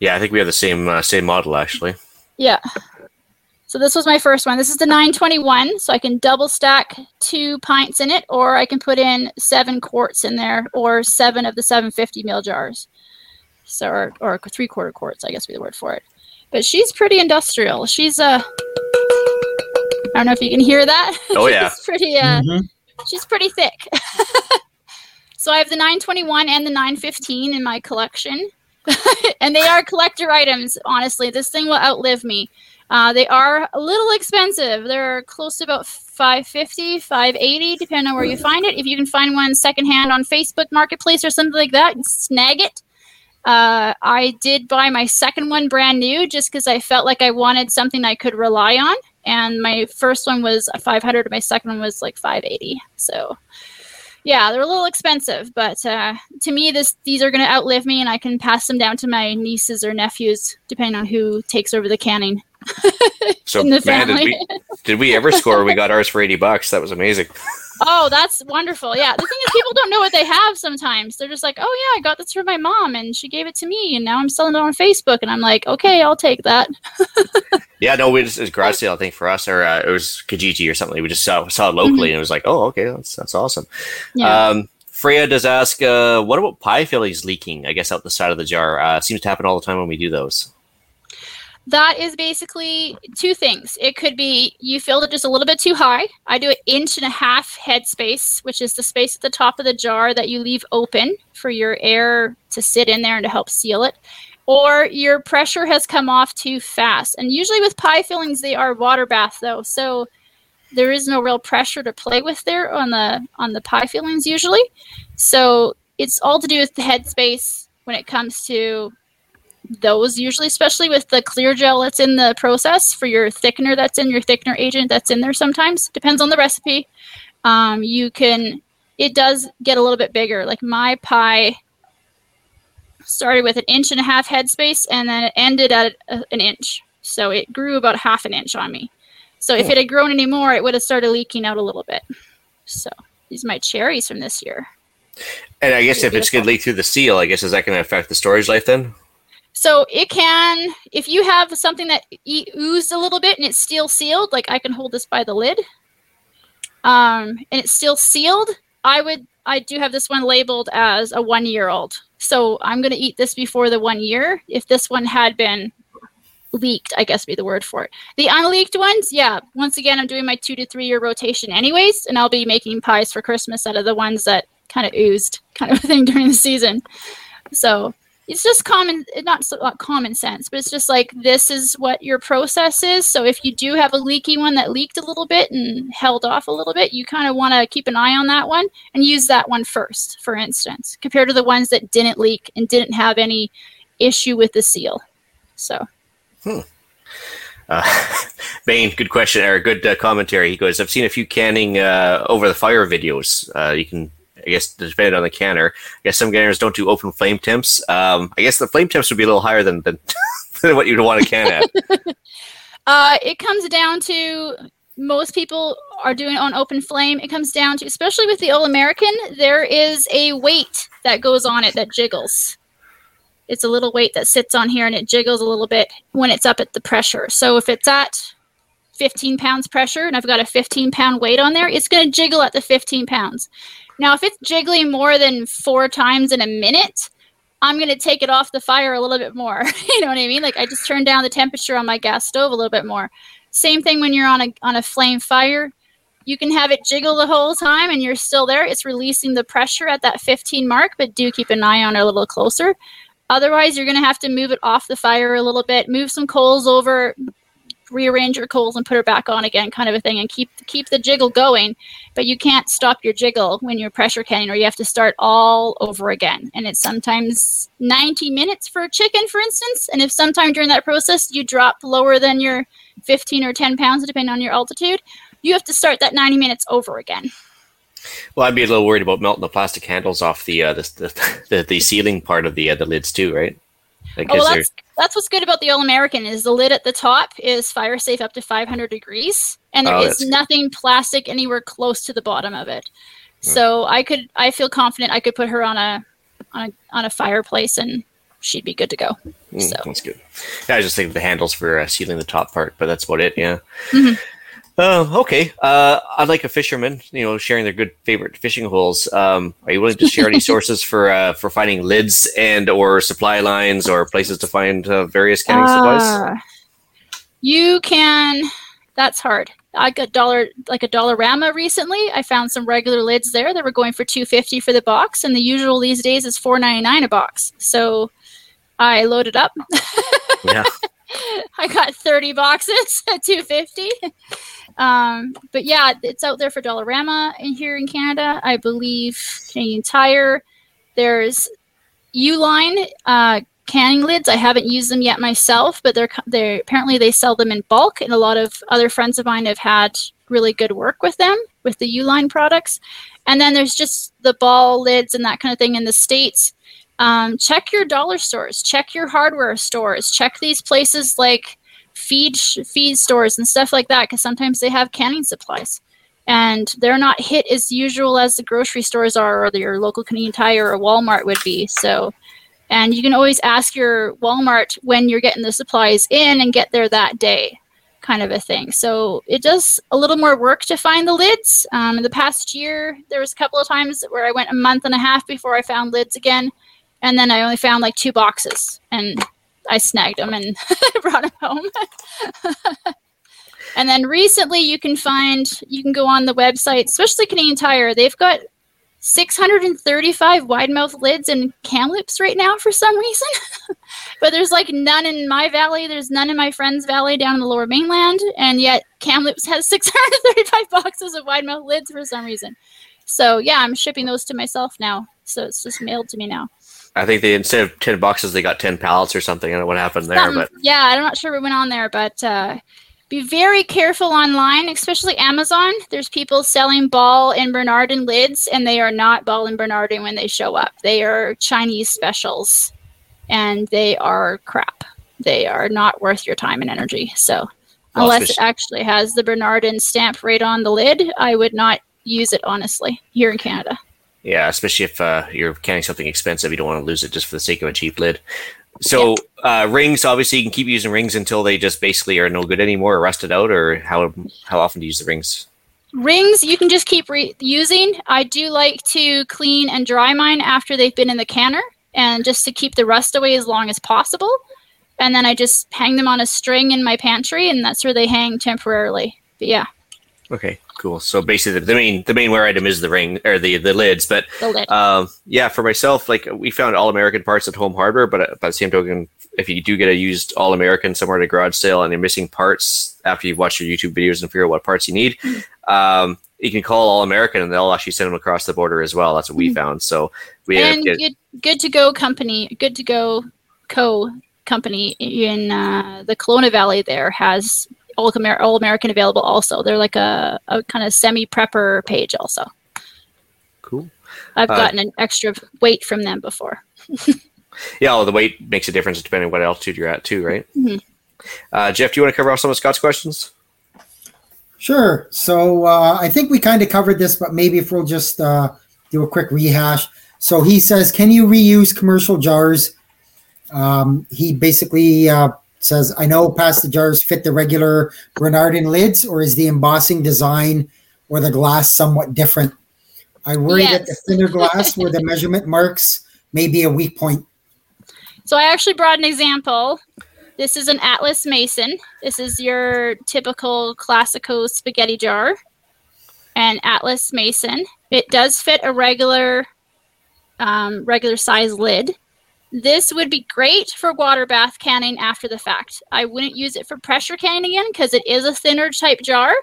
Speaker 1: Yeah, I think we have the same uh, same model actually.
Speaker 3: Yeah. So this was my first one. This is the 921, so I can double stack two pints in it, or I can put in seven quarts in there, or seven of the 750 ml jars. So, or, or three quarter quarts, I guess would be the word for it. But she's pretty industrial. She's uh, I don't know if you can hear that.
Speaker 1: Oh yeah.
Speaker 3: she's pretty uh,
Speaker 2: Mhm.
Speaker 3: She's pretty thick. so I have the 921 and the 915 in my collection. and they are collector items, honestly. This thing will outlive me. Uh, they are a little expensive. They're close to about 550, 580, depending on where you find it. If you can find one secondhand on Facebook Marketplace or something like that, snag it. Uh, I did buy my second one brand new just because I felt like I wanted something I could rely on. And my first one was a 500, my second one was like 580. So, yeah, they're a little expensive, but uh, to me, this these are going to outlive me, and I can pass them down to my nieces or nephews, depending on who takes over the canning
Speaker 1: So
Speaker 3: in the
Speaker 1: man, did
Speaker 3: family.
Speaker 1: we did we ever score? We got ours for eighty bucks. That was amazing.
Speaker 3: Oh, that's wonderful. Yeah, the thing is, people don't know what they have sometimes. They're just like, oh, yeah, I got this from my mom, and she gave it to me, and now I'm selling it on Facebook. And I'm like, okay, I'll take that.
Speaker 1: Yeah, no, we just it was garage sale. I think for us, or uh, it was Kijiji or something. We just saw saw it locally, and it was like, oh, okay, that's that's awesome.
Speaker 3: Mm-hmm. Yeah.
Speaker 1: Um, Freya does ask, uh, what about pie fillings leaking? I guess out the side of the jar. Uh, seems to happen all the time when we do those.
Speaker 3: That is basically two things. It could be you filled it just a little bit too high. I do an inch and a half head space, which is the space at the top of the jar that you leave open for your air to sit in there and to help seal it. Or your pressure has come off too fast. And usually with pie fillings, they are water bath though. So there is no real pressure to play with there on the on the pie fillings usually. So it's all to do with the head space when it comes to those usually, especially with the clear gel that's in the process for your thickener that's in your thickener agent that's in there sometimes. Depends on the recipe. Um, you can, it does get a little bit bigger. Like my pie started with an inch and a half headspace and then it ended at a, an inch. So it grew about half an inch on me. So if it had grown any more, it would have started leaking out a little bit. So these are my cherries from this year.
Speaker 1: And I guess if it's going to leak through the seal, I guess is that going to affect the storage life then?
Speaker 3: So it can, if you have something that oozed a little bit and it's still sealed, like I can hold this by the lid, um, and it's still sealed. I would, I do have this one labeled as a one year old. So I'm going to eat this before the one year. If this one had been leaked, I guess would be the word for it. The unleaked ones, yeah. Once again, I'm doing my two to three year rotation anyways, and I'll be making pies for Christmas out of the ones that kind of oozed, kind of thing during the season. So it's just common not so not common sense but it's just like this is what your process is so if you do have a leaky one that leaked a little bit and held off a little bit you kind of want to keep an eye on that one and use that one first for instance compared to the ones that didn't leak and didn't have any issue with the seal so
Speaker 1: Uh, Bain, good question or good uh, commentary. He goes, I've seen a few canning uh, over the fire videos. Uh, you can, I guess, depending on the canner. I guess some canners don't do open flame temps. Um, I guess the flame temps would be a little higher than than, than what you'd want to can at.
Speaker 3: Uh, it comes down to most people are doing it on open flame. It comes down to, especially with the All American, there is a weight that goes on it that jiggles. It's a little weight that sits on here and it jiggles a little bit when it's up at the pressure. So if it's at 15 pounds pressure and I've got a 15 pound weight on there, it's going to jiggle at the 15 pounds. Now, if it's jiggling more than four times in a minute, I'm going to take it off the fire a little bit more. you know what I mean? Like I just turn down the temperature on my gas stove a little bit more. Same thing when you're on a on a flame fire. You can have it jiggle the whole time and you're still there. It's releasing the pressure at that 15 mark, but do keep an eye on it a little closer. Otherwise, you're going to have to move it off the fire a little bit, move some coals over, rearrange your coals and put it back on again kind of a thing and keep keep the jiggle going. But you can't stop your jiggle when you're pressure canning or you have to start all over again. And it's sometimes 90 minutes for a chicken for instance. And if sometime during that process you drop lower than your 15 or 10 pounds depending on your altitude you have to start that 90 minutes over again.
Speaker 1: Well i'd be a little worried about melting the plastic handles off the uh, the, the, the, sealing part of the uh, the lids too right
Speaker 3: oh, well, that's, that's what's good about the All American is the lid at the top is fire safe up to 500 degrees, and there oh, is nothing plastic anywhere close to the bottom of it. Hmm. So I could, I feel confident I could put her on a, on a, on a fireplace and she'd be good to go.
Speaker 1: Mm, so that's good. Yeah, I just think the handles for uh, sealing the top part, but that's about it. Yeah. Mm-hmm. Uh, okay. Uh, I'd like a fisherman, you know, sharing their good favorite fishing holes. Um, are you willing to share any sources for uh, for finding lids and or supply lines or places to find uh, various canning supplies? Uh,
Speaker 3: you can. That's hard. I got dollar like a Dollarama recently. I found some regular lids there that were going for two fifty for the box, and the usual these days is four ninety nine a box. So I loaded up. yeah. I got 30 boxes at 250. Um, but yeah, it's out there for Dollarama in here in Canada. I believe Canadian Tire. There's Uline uh, canning lids. I haven't used them yet myself, but they're they apparently they sell them in bulk, and a lot of other friends of mine have had really good work with them with the Uline products. And then there's just the ball lids and that kind of thing in the states. Um, check your dollar stores, check your hardware stores, check these places like feed feed stores and stuff like that because sometimes they have canning supplies and they're not hit as usual as the grocery stores are or your local Canadian Tire or Walmart would be. So, and you can always ask your Walmart when you're getting the supplies in and get there that day, kind of a thing. So it does a little more work to find the lids. Um, in the past year, there was a couple of times where I went a month and a half before I found lids again, and then I only found like two boxes and I snagged them and brought them home. and then recently, you can find you can go on the website, especially Canadian Tire. They've got 635 wide mouth lids and Kamloops right now for some reason. but there's like none in my valley. There's none in my friend's valley down in the lower mainland. And yet Kamloops has 635 boxes of wide mouth lids for some reason. So yeah, I'm shipping those to myself now. So it's just mailed to me now.
Speaker 1: I think they instead of ten boxes, they got ten pallets or something. I don't know what happened there, but
Speaker 3: yeah, I'm not sure what went on there, but uh, be very careful online, especially Amazon. There's people selling ball and Bernardin lids, and they are not ball and Bernardin when they show up. They are Chinese specials, and they are crap. They are not worth your time and energy. So, unless it actually has the Bernardin stamp right on the lid, I would not use it honestly here in Canada.
Speaker 1: Yeah, especially if uh, you're canning something expensive, you don't want to lose it just for the sake of a cheap lid. So uh, rings, obviously, you can keep using rings until they just basically are no good anymore or rusted out. Or how how often do you use the rings?
Speaker 3: Rings you can just keep re- using. I do like to clean and dry mine after they've been in the canner, and just to keep the rust away as long as possible. And then I just hang them on a string in my pantry, and that's where they hang temporarily. But yeah.
Speaker 1: Okay, cool. So basically, the main the main wear item is the ring or the the lids. But the lid. um, yeah, for myself, like we found all American parts at Home Hardware, but uh, by the same token, if you do get a used all American somewhere at a garage sale and you're missing parts after you've watched your YouTube videos and figure out what parts you need, mm-hmm. um, you can call All American and they'll actually send them across the border as well. That's what we mm-hmm. found. So we
Speaker 3: and get, good, good to go company, good to go co company in uh, the Kelowna Valley there has all, Amer- all American available also. They're like a, a kind of semi prepper page also.
Speaker 1: Cool.
Speaker 3: I've uh, gotten an extra weight from them before.
Speaker 1: yeah, well, the weight makes a difference depending on what altitude you're at too, right? Mm-hmm. Uh, Jeff, do you want to cover off some of Scott's questions?
Speaker 2: Sure. So uh, I think we kind of covered this, but maybe if we'll just uh, do a quick rehash. So he says, can you reuse commercial jars? Um, he basically uh, says, I know past the jars fit the regular Bernardin lids, or is the embossing design or the glass somewhat different? I worry yes. that the thinner glass where the measurement marks may be a weak point.
Speaker 3: So I actually brought an example. This is an Atlas Mason. This is your typical Classico spaghetti jar. An Atlas Mason. It does fit a regular, um, regular size lid. This would be great for water bath canning after the fact. I wouldn't use it for pressure canning again because it is a thinner type jar.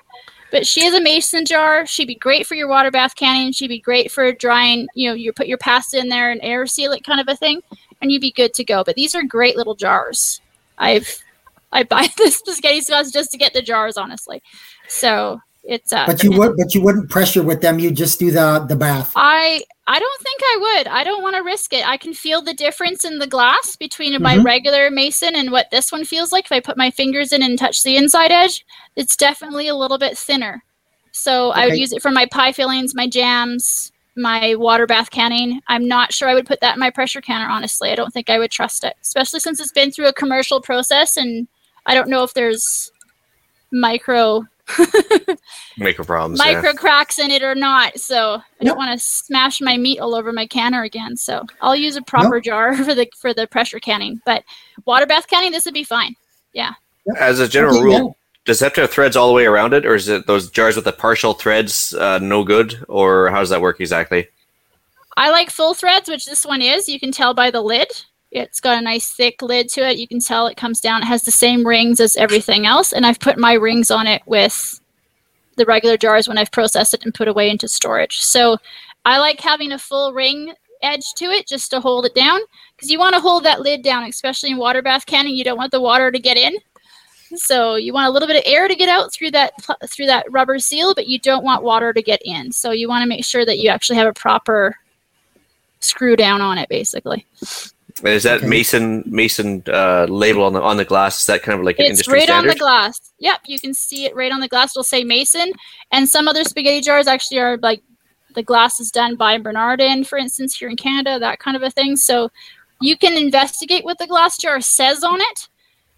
Speaker 3: But she is a mason jar. She'd be great for your water bath canning. She'd be great for drying. You know, you put your pasta in there and air seal it, kind of a thing, and you'd be good to go. But these are great little jars. I've I buy this spaghetti sauce just to get the jars, honestly. So it's uh,
Speaker 2: But you would, but you wouldn't pressure with them. You just do the the bath.
Speaker 3: I I don't think I would. I don't want to risk it. I can feel the difference in the glass between my
Speaker 2: Mhm.
Speaker 3: regular mason and what this one feels like if I put my fingers in and touch the inside edge. It's definitely a little bit thinner. So I would use it for my pie fillings, my jams, my water bath canning. I'm not sure I would put that in my pressure canner, honestly. I don't think I would trust it, especially since it's been through a commercial process and I don't know if there's micro
Speaker 1: Micro problems. yeah.
Speaker 3: micro cracks in it or not. So I
Speaker 2: Yep.
Speaker 3: don't want to smash my meat all over my canner again. So I'll use a proper jar for the for the pressure canning. But water bath canning, this would be fine. Yeah.
Speaker 1: As a general
Speaker 2: Okay,
Speaker 1: rule, does it have to have threads all the way around it, or is it those jars with the partial threads uh, no good, or how does that work exactly?
Speaker 3: I like full threads, which this one is. You can tell by the lid. It's got a nice thick lid to it. You can tell it comes down. It has the same rings as everything else. And I've put my rings on it with the regular jars when I've processed it and put away into storage. So I like having a full ring edge to it just to hold it down because you want to hold that lid down, especially in water bath canning. You don't want the water to get in. So you want a little bit of air to get out through that through that rubber seal, but you don't want water to get in. So you want to make sure that you actually have a proper screw down on it, basically.
Speaker 1: And is that
Speaker 2: Okay.
Speaker 1: Mason Mason uh, label on the on the glass? Is that kind of like an
Speaker 3: It's
Speaker 1: industry
Speaker 3: right on the glass. Yep, you can see it right on the glass. It'll say Mason, and some other spaghetti jars actually are like the glass is done by Bernardin, for instance, here in Canada, that kind of a thing. So you can investigate what the glass jar says on it.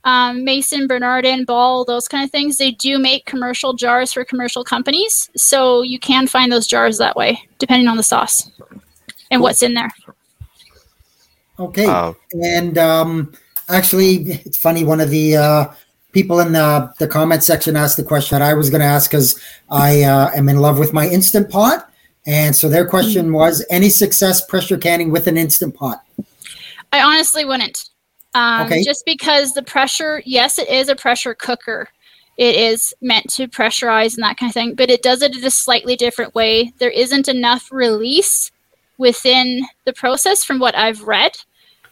Speaker 3: Um, Mason, Bernardin, Ball, those kind of things. They do make commercial jars for commercial companies, so you can find those jars that way, depending on the sauce and what's in there.
Speaker 2: Okay.
Speaker 1: Uh,
Speaker 2: And um, actually, it's funny. One of the uh, people in the the comment section asked the question that I was going to ask because I uh, am in love with my instant pot, and so their question was: any success pressure canning with an instant pot?
Speaker 3: I honestly wouldn't. Um,
Speaker 2: Okay.
Speaker 3: Just because the pressure, yes, it is a pressure cooker. It is meant to pressurize and that kind of thing, but it does it in a slightly different way. There isn't enough release within the process from what I've read.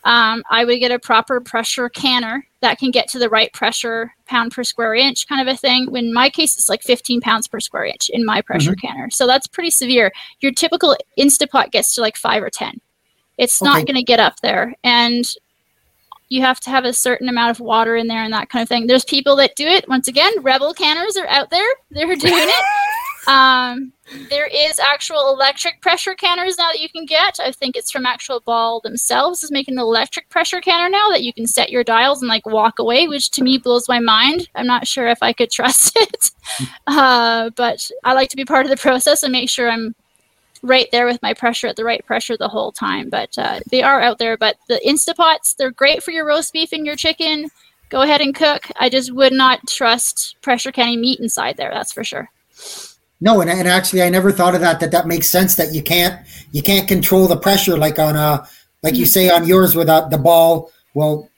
Speaker 3: Um, I would get a proper pressure canner that can get to the right pressure pound per square inch kind of a thing. In my case, it's like 15 pounds per square inch in my pressure canner. So that's pretty severe. Your typical Instapot gets to like five or 10. It's not going to get up there. And you have to have a certain amount of water in there and that kind of thing. There's people that do it. Once again, rebel canners are out there. They're doing it. Um, there is actual electric pressure canners now that you can get. I think it's from actual Ball themselves is making an electric pressure canner now that you can set your dials and like walk away, which to me blows my mind. I'm not sure if I could trust it, uh, but I like to be part of the process and make sure I'm right there with my pressure at the right pressure the whole time. But uh, they are out there. But the Instapots, they're great for your roast beef and your chicken. Go ahead and cook. I just would not trust pressure canning meat inside there. That's for sure.
Speaker 2: No, and, and actually, I never thought of that. That that makes sense. That you can't you can't control the pressure like on a like you mm-hmm. say on yours without uh, the ball. Well,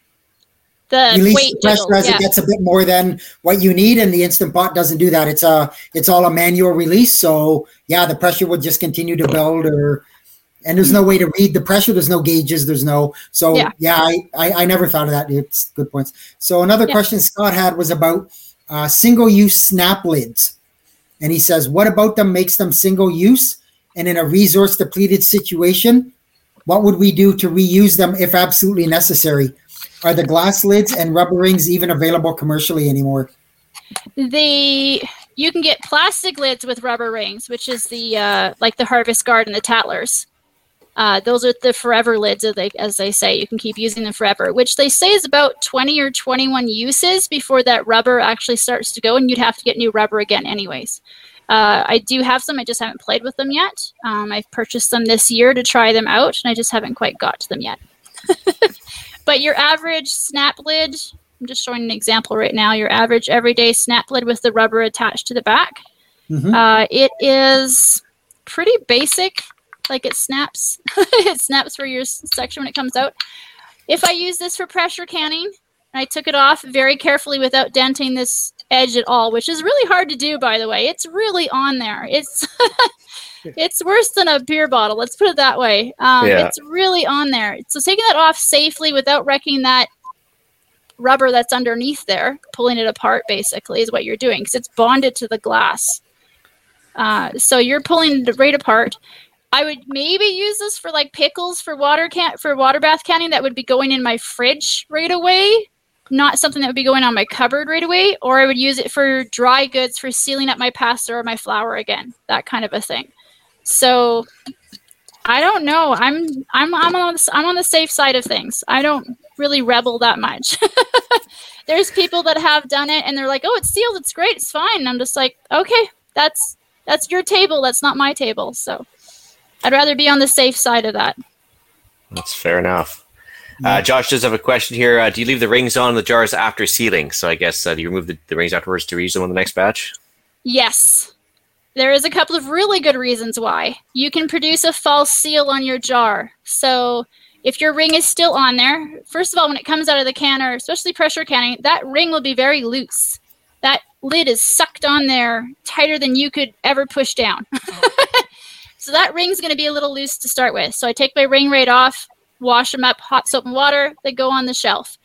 Speaker 3: The
Speaker 2: release
Speaker 3: weight
Speaker 2: the pressure
Speaker 3: jiggle,
Speaker 2: as
Speaker 3: yeah.
Speaker 2: it gets a bit more than what you need, and the instant pot doesn't do that. It's a it's all a manual release. So yeah, the pressure would just continue to build, or and there's no mm-hmm. way to read the pressure. There's no gauges. There's no so
Speaker 3: Yeah.
Speaker 2: yeah. I, I I never thought of that. It's good points. So another
Speaker 3: Yeah.
Speaker 2: question Scott had was about uh, single use snap lids, and he says, what about them makes them single use, and in a resource depleted situation, what would we do to reuse them if absolutely necessary? Are the glass lids and rubber rings even available commercially anymore?
Speaker 3: the you can get plastic lids with rubber rings, which is the uh, like the Harvest Guard, the Tattlers. Uh, those are the forever lids, as they, as they say. You can keep using them forever, which they say is about 20 or 21 uses before that rubber actually starts to go, and you'd have to get new rubber again, anyways. Uh, I do have some, I just haven't played with them yet. Um, I've purchased them this year to try them out, and I just haven't quite got to them yet. but your average snap lid, I'm just showing an example right now. Your average everyday snap lid with the rubber attached to the back.
Speaker 2: Mhm.
Speaker 3: Uh, it is pretty basic. Like it snaps, it snaps for your section when it comes out. If I use this for pressure canning, and I took it off very carefully without denting this edge at all, which is really hard to do, by the way. It's really on there. It's it's worse than a beer bottle. Let's put it that way. Um,
Speaker 1: Yeah.
Speaker 3: It's really on there. So taking that off safely without wrecking that rubber that's underneath there, pulling it apart basically is what you're doing because it's bonded to the glass. Uh, so you're pulling it right apart. I would maybe use this for like pickles for water can for water bath canning that would be going in my fridge right away, not something that would be going on my cupboard right away. Or I would use it for dry goods for sealing up my pasta or my flour again, that kind of a thing. So I don't know. I'm I'm I'm on the, I'm on the safe side of things. I don't really rebel that much. There's people that have done it and they're like, "Oh, it's sealed. It's great. It's fine." And I'm just like, "Okay, that's that's your table. That's not my table." So I'd rather be on the safe side of that.
Speaker 1: That's fair enough. Uh, Josh does have a question here. Uh, do you leave the rings on the jars after sealing? So I guess uh, do you remove the, the rings afterwards to reuse them on the next batch?
Speaker 3: Yes. There is a couple of really good reasons why. You can produce a false seal on your jar. So if your ring is still on there, first of all, when it comes out of the canner, especially pressure canning, that ring will be very loose. That lid is sucked on there tighter than you could ever push down. so that ring's going to be a little loose to start with. So I take my ring right off, wash them up, hot soap and water, they go on the shelf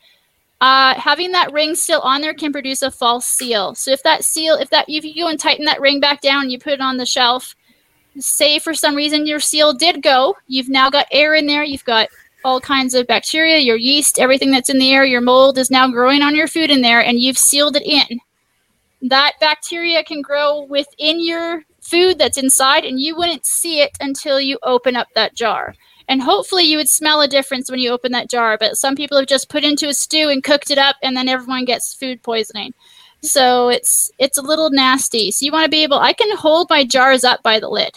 Speaker 3: uh, having that ring still on there can produce a false seal. So if that seal, if that if you go and tighten that ring back down you put it on the shelf, say for some reason your seal did go, you've now got air in there, you've got all kinds of bacteria, your yeast, everything that's in the air, your mold is now growing on your food in there, and you've sealed it in. That bacteria can grow within your food that's inside, and you wouldn't see it until you open up that jar. And hopefully you would smell a difference when you open that jar but some people have just put into a stew and cooked it up and then everyone gets food poisoning. So it's it's a little nasty. So you want to be able i can hold my jars up by the lid.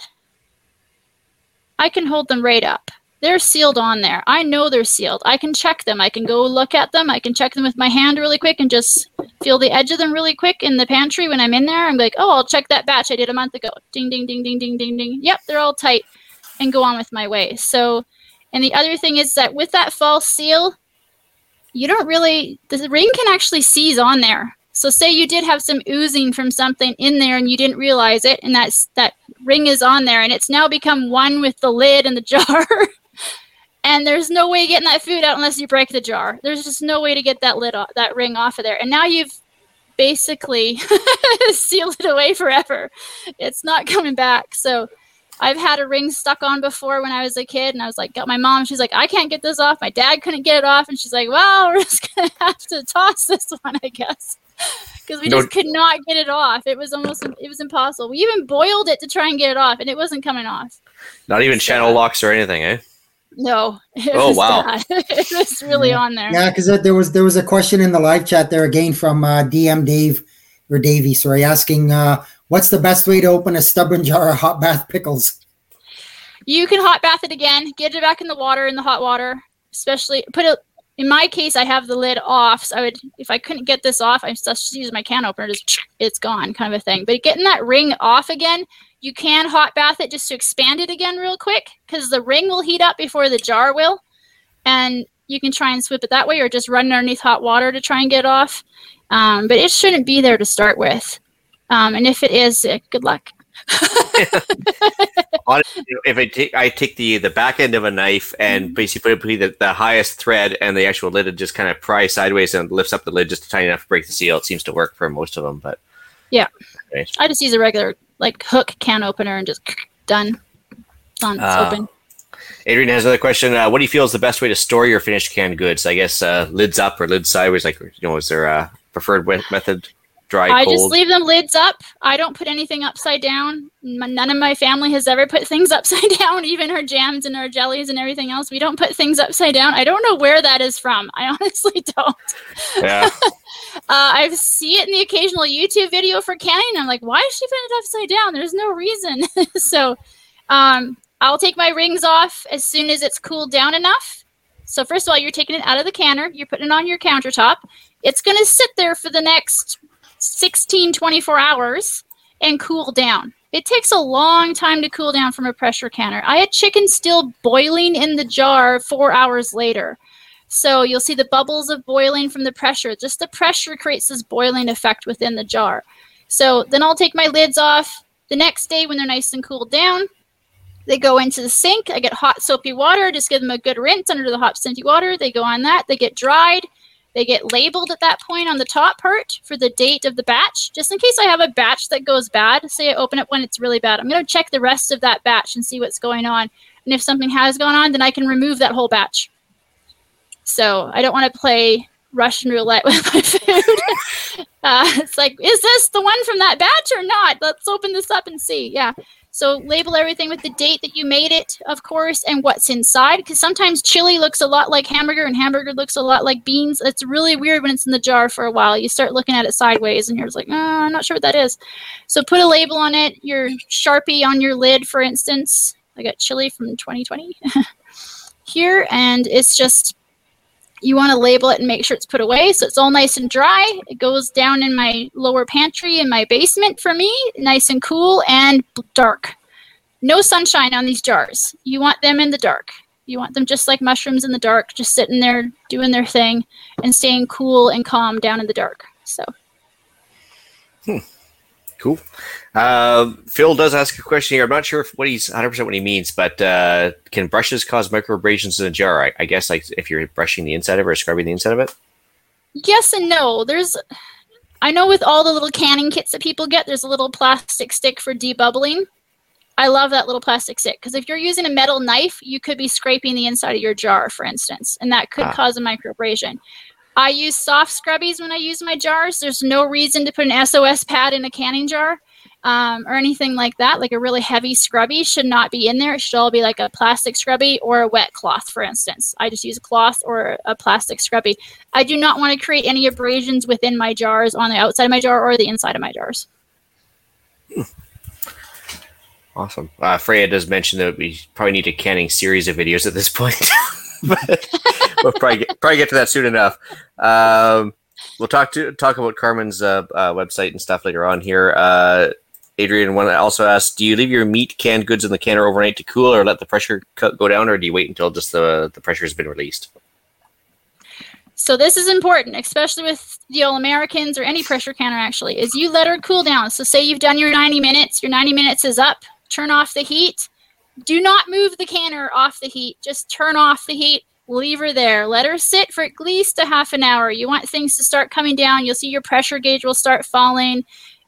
Speaker 3: I can hold them right up they're sealed on there. I know they're sealed. I can check them. I can go look at them. I can check them with my hand really quick and just feel the edge of them really quick in the pantry when i'm in there. I'm like oh i'll check that batch i did a month ago. Ding ding ding ding ding ding ding. Yep they're all tight and go on with my way. So, and the other thing is that with that false seal, you don't really, the ring can actually seize on there. So, say you did have some oozing from something in there and you didn't realize it, and that's that ring is on there, and it's now become one with the lid and the jar. And there's no way of getting that food out unless you break the jar. There's just no way to get that lid off, that ring off of there. And now you've basically sealed it away forever. It's not coming back. So, I've had a ring stuck on before when I was a kid, and I was like, got my mom. She's like, I can't get this off. My dad couldn't get it off, and she's like, Well, we're just gonna have to toss this one, I guess, because we
Speaker 1: No-
Speaker 3: just could not get it off. It was almost, it was impossible. We even boiled it to try and get it off, and it wasn't coming off.
Speaker 1: Not even
Speaker 3: So-
Speaker 1: channel locks or anything, eh?
Speaker 3: No, it
Speaker 1: Oh,
Speaker 3: was
Speaker 1: wow.
Speaker 3: bad. it was really
Speaker 2: Yeah.
Speaker 3: on there.
Speaker 2: Yeah, because there was there was a question in the live chat there again from uh, DM Dave or Davey, sorry, asking uh, what's the best way to open a stubborn jar of hot bath pickles.
Speaker 3: You can hot bath it again. Get it back in the water in the hot water. Especially put it. In my case, I have the lid off, so I would if I couldn't get this off, I just use my can opener. Just it's gone, kind of a thing. But getting that ring off again, you can hot bath it just to expand it again real quick because the ring will heat up before the jar will, and you can try and sweep it that way, or just run it underneath hot water to try and get it off. Um, but it shouldn't be there to start with. Um, and if it is, uh, good luck.
Speaker 1: Honestly, if I take I take the the back end of a knife and basically put the, the highest thread and the actual lid and just kind of pry sideways and lifts up the lid just tiny enough to break the seal. It seems to work for most of them, but yeah.
Speaker 3: I just use a regular like hook can opener and just done. Done. It's
Speaker 1: Ah.
Speaker 3: open.
Speaker 1: Adrian has another question. Uh, what do you feel is the best way to store your finished canned goods? I guess uh, lids up or lids sideways. Like you know, is there a preferred method? Dry,
Speaker 3: I
Speaker 1: cold.
Speaker 3: just leave them lids up. I don't put anything upside down. None of my family has ever put things upside down, even our jams and our jellies and everything else. We don't put things upside down. I don't know where that is from. I honestly don't.
Speaker 1: yeah.
Speaker 3: Uh, I see it in the occasional YouTube video for canning. and I'm like, why is she putting it upside down? There's no reason. so um, I'll take my rings off as soon as it's cooled down enough. So first of all, you're taking it out of the canner, you're putting it on your countertop. It's going to sit there for the next 16, 24 hours and cool down. It takes a long time to cool down from a pressure canner. I had chicken still boiling in the jar four hours later. So you'll see the bubbles of boiling from the pressure. Just the pressure creates this boiling effect within the jar. So then I'll take my lids off. The next day, when they're nice and cooled down, they go into the sink. I get hot soapy water. Just give them a good rinse under the hot soapy water. They go on that. They get dried. They get labeled at that point on the top part for the date of the batch, just in case I have a batch that goes bad. Say I open it when it's really bad. I'm going to check the rest of that batch and see what's going on. And if something has gone on, then I can remove that whole batch. So I don't want to play Russian roulette with my food. uh, it's like, is this the one from that batch or not? Let's open this up and see. Yeah. So label everything with the date that you made it, of course, and what's inside. Because sometimes chili looks a lot like hamburger, and hamburger looks a lot like beans. It's really weird when it's in the jar for a while. You start looking at it sideways, and you're just like, oh, I'm not sure what that is. So put a label on it. Your Sharpie on your lid, for instance. I got chili from 2020 here, and it's just you want to label it and make sure it's put away so it's all nice and dry. It goes down in my lower pantry in my basement for me, nice and cool and dark. No sunshine on these jars. You want them in the dark. You want them just like mushrooms in the dark, just sitting there doing their thing and staying cool and calm down in the dark. So.
Speaker 1: Hmm. Cool. Uh, Phil does ask a question here. I'm not sure what he's 100 percent what he means, but uh, can brushes cause microabrasions in a jar? I, I, guess like if you're brushing the inside of it or scrubbing the inside of it.
Speaker 3: Yes and no. There's, I know with all the little canning kits that people get, there's a little plastic stick for debubbling. I love that little plastic stick because if you're using a metal knife, you could be scraping the inside of your jar, for instance, and that could ah. cause a microabrasion. I use soft scrubbies when I use my jars. There's no reason to put an SOS pad in a canning jar um, or anything like that. Like a really heavy scrubby should not be in there. It should all be like a plastic scrubby or a wet cloth, for instance. I just use a cloth or a plastic scrubby. I do not want to create any abrasions within my jars on the outside of my jar or the inside of my jars.
Speaker 1: Awesome. Uh, Freya does mention that we probably need a canning series of videos at this point. we'll probably get, probably get to that soon enough. Um, we'll talk to talk about Carmen's uh, uh, website and stuff later on here. Uh, Adrian one also asked, do you leave your meat canned goods in the canner overnight to cool, or let the pressure go down, or do you wait until just the the pressure has been released?
Speaker 3: So this is important, especially with the All Americans or any pressure canner. Actually, is you let her cool down. So say you've done your 90 minutes, your 90 minutes is up. Turn off the heat do not move the canner off the heat. Just turn off the heat. Leave her there. Let her sit for at least a half an hour. You want things to start coming down. You'll see your pressure gauge will start falling.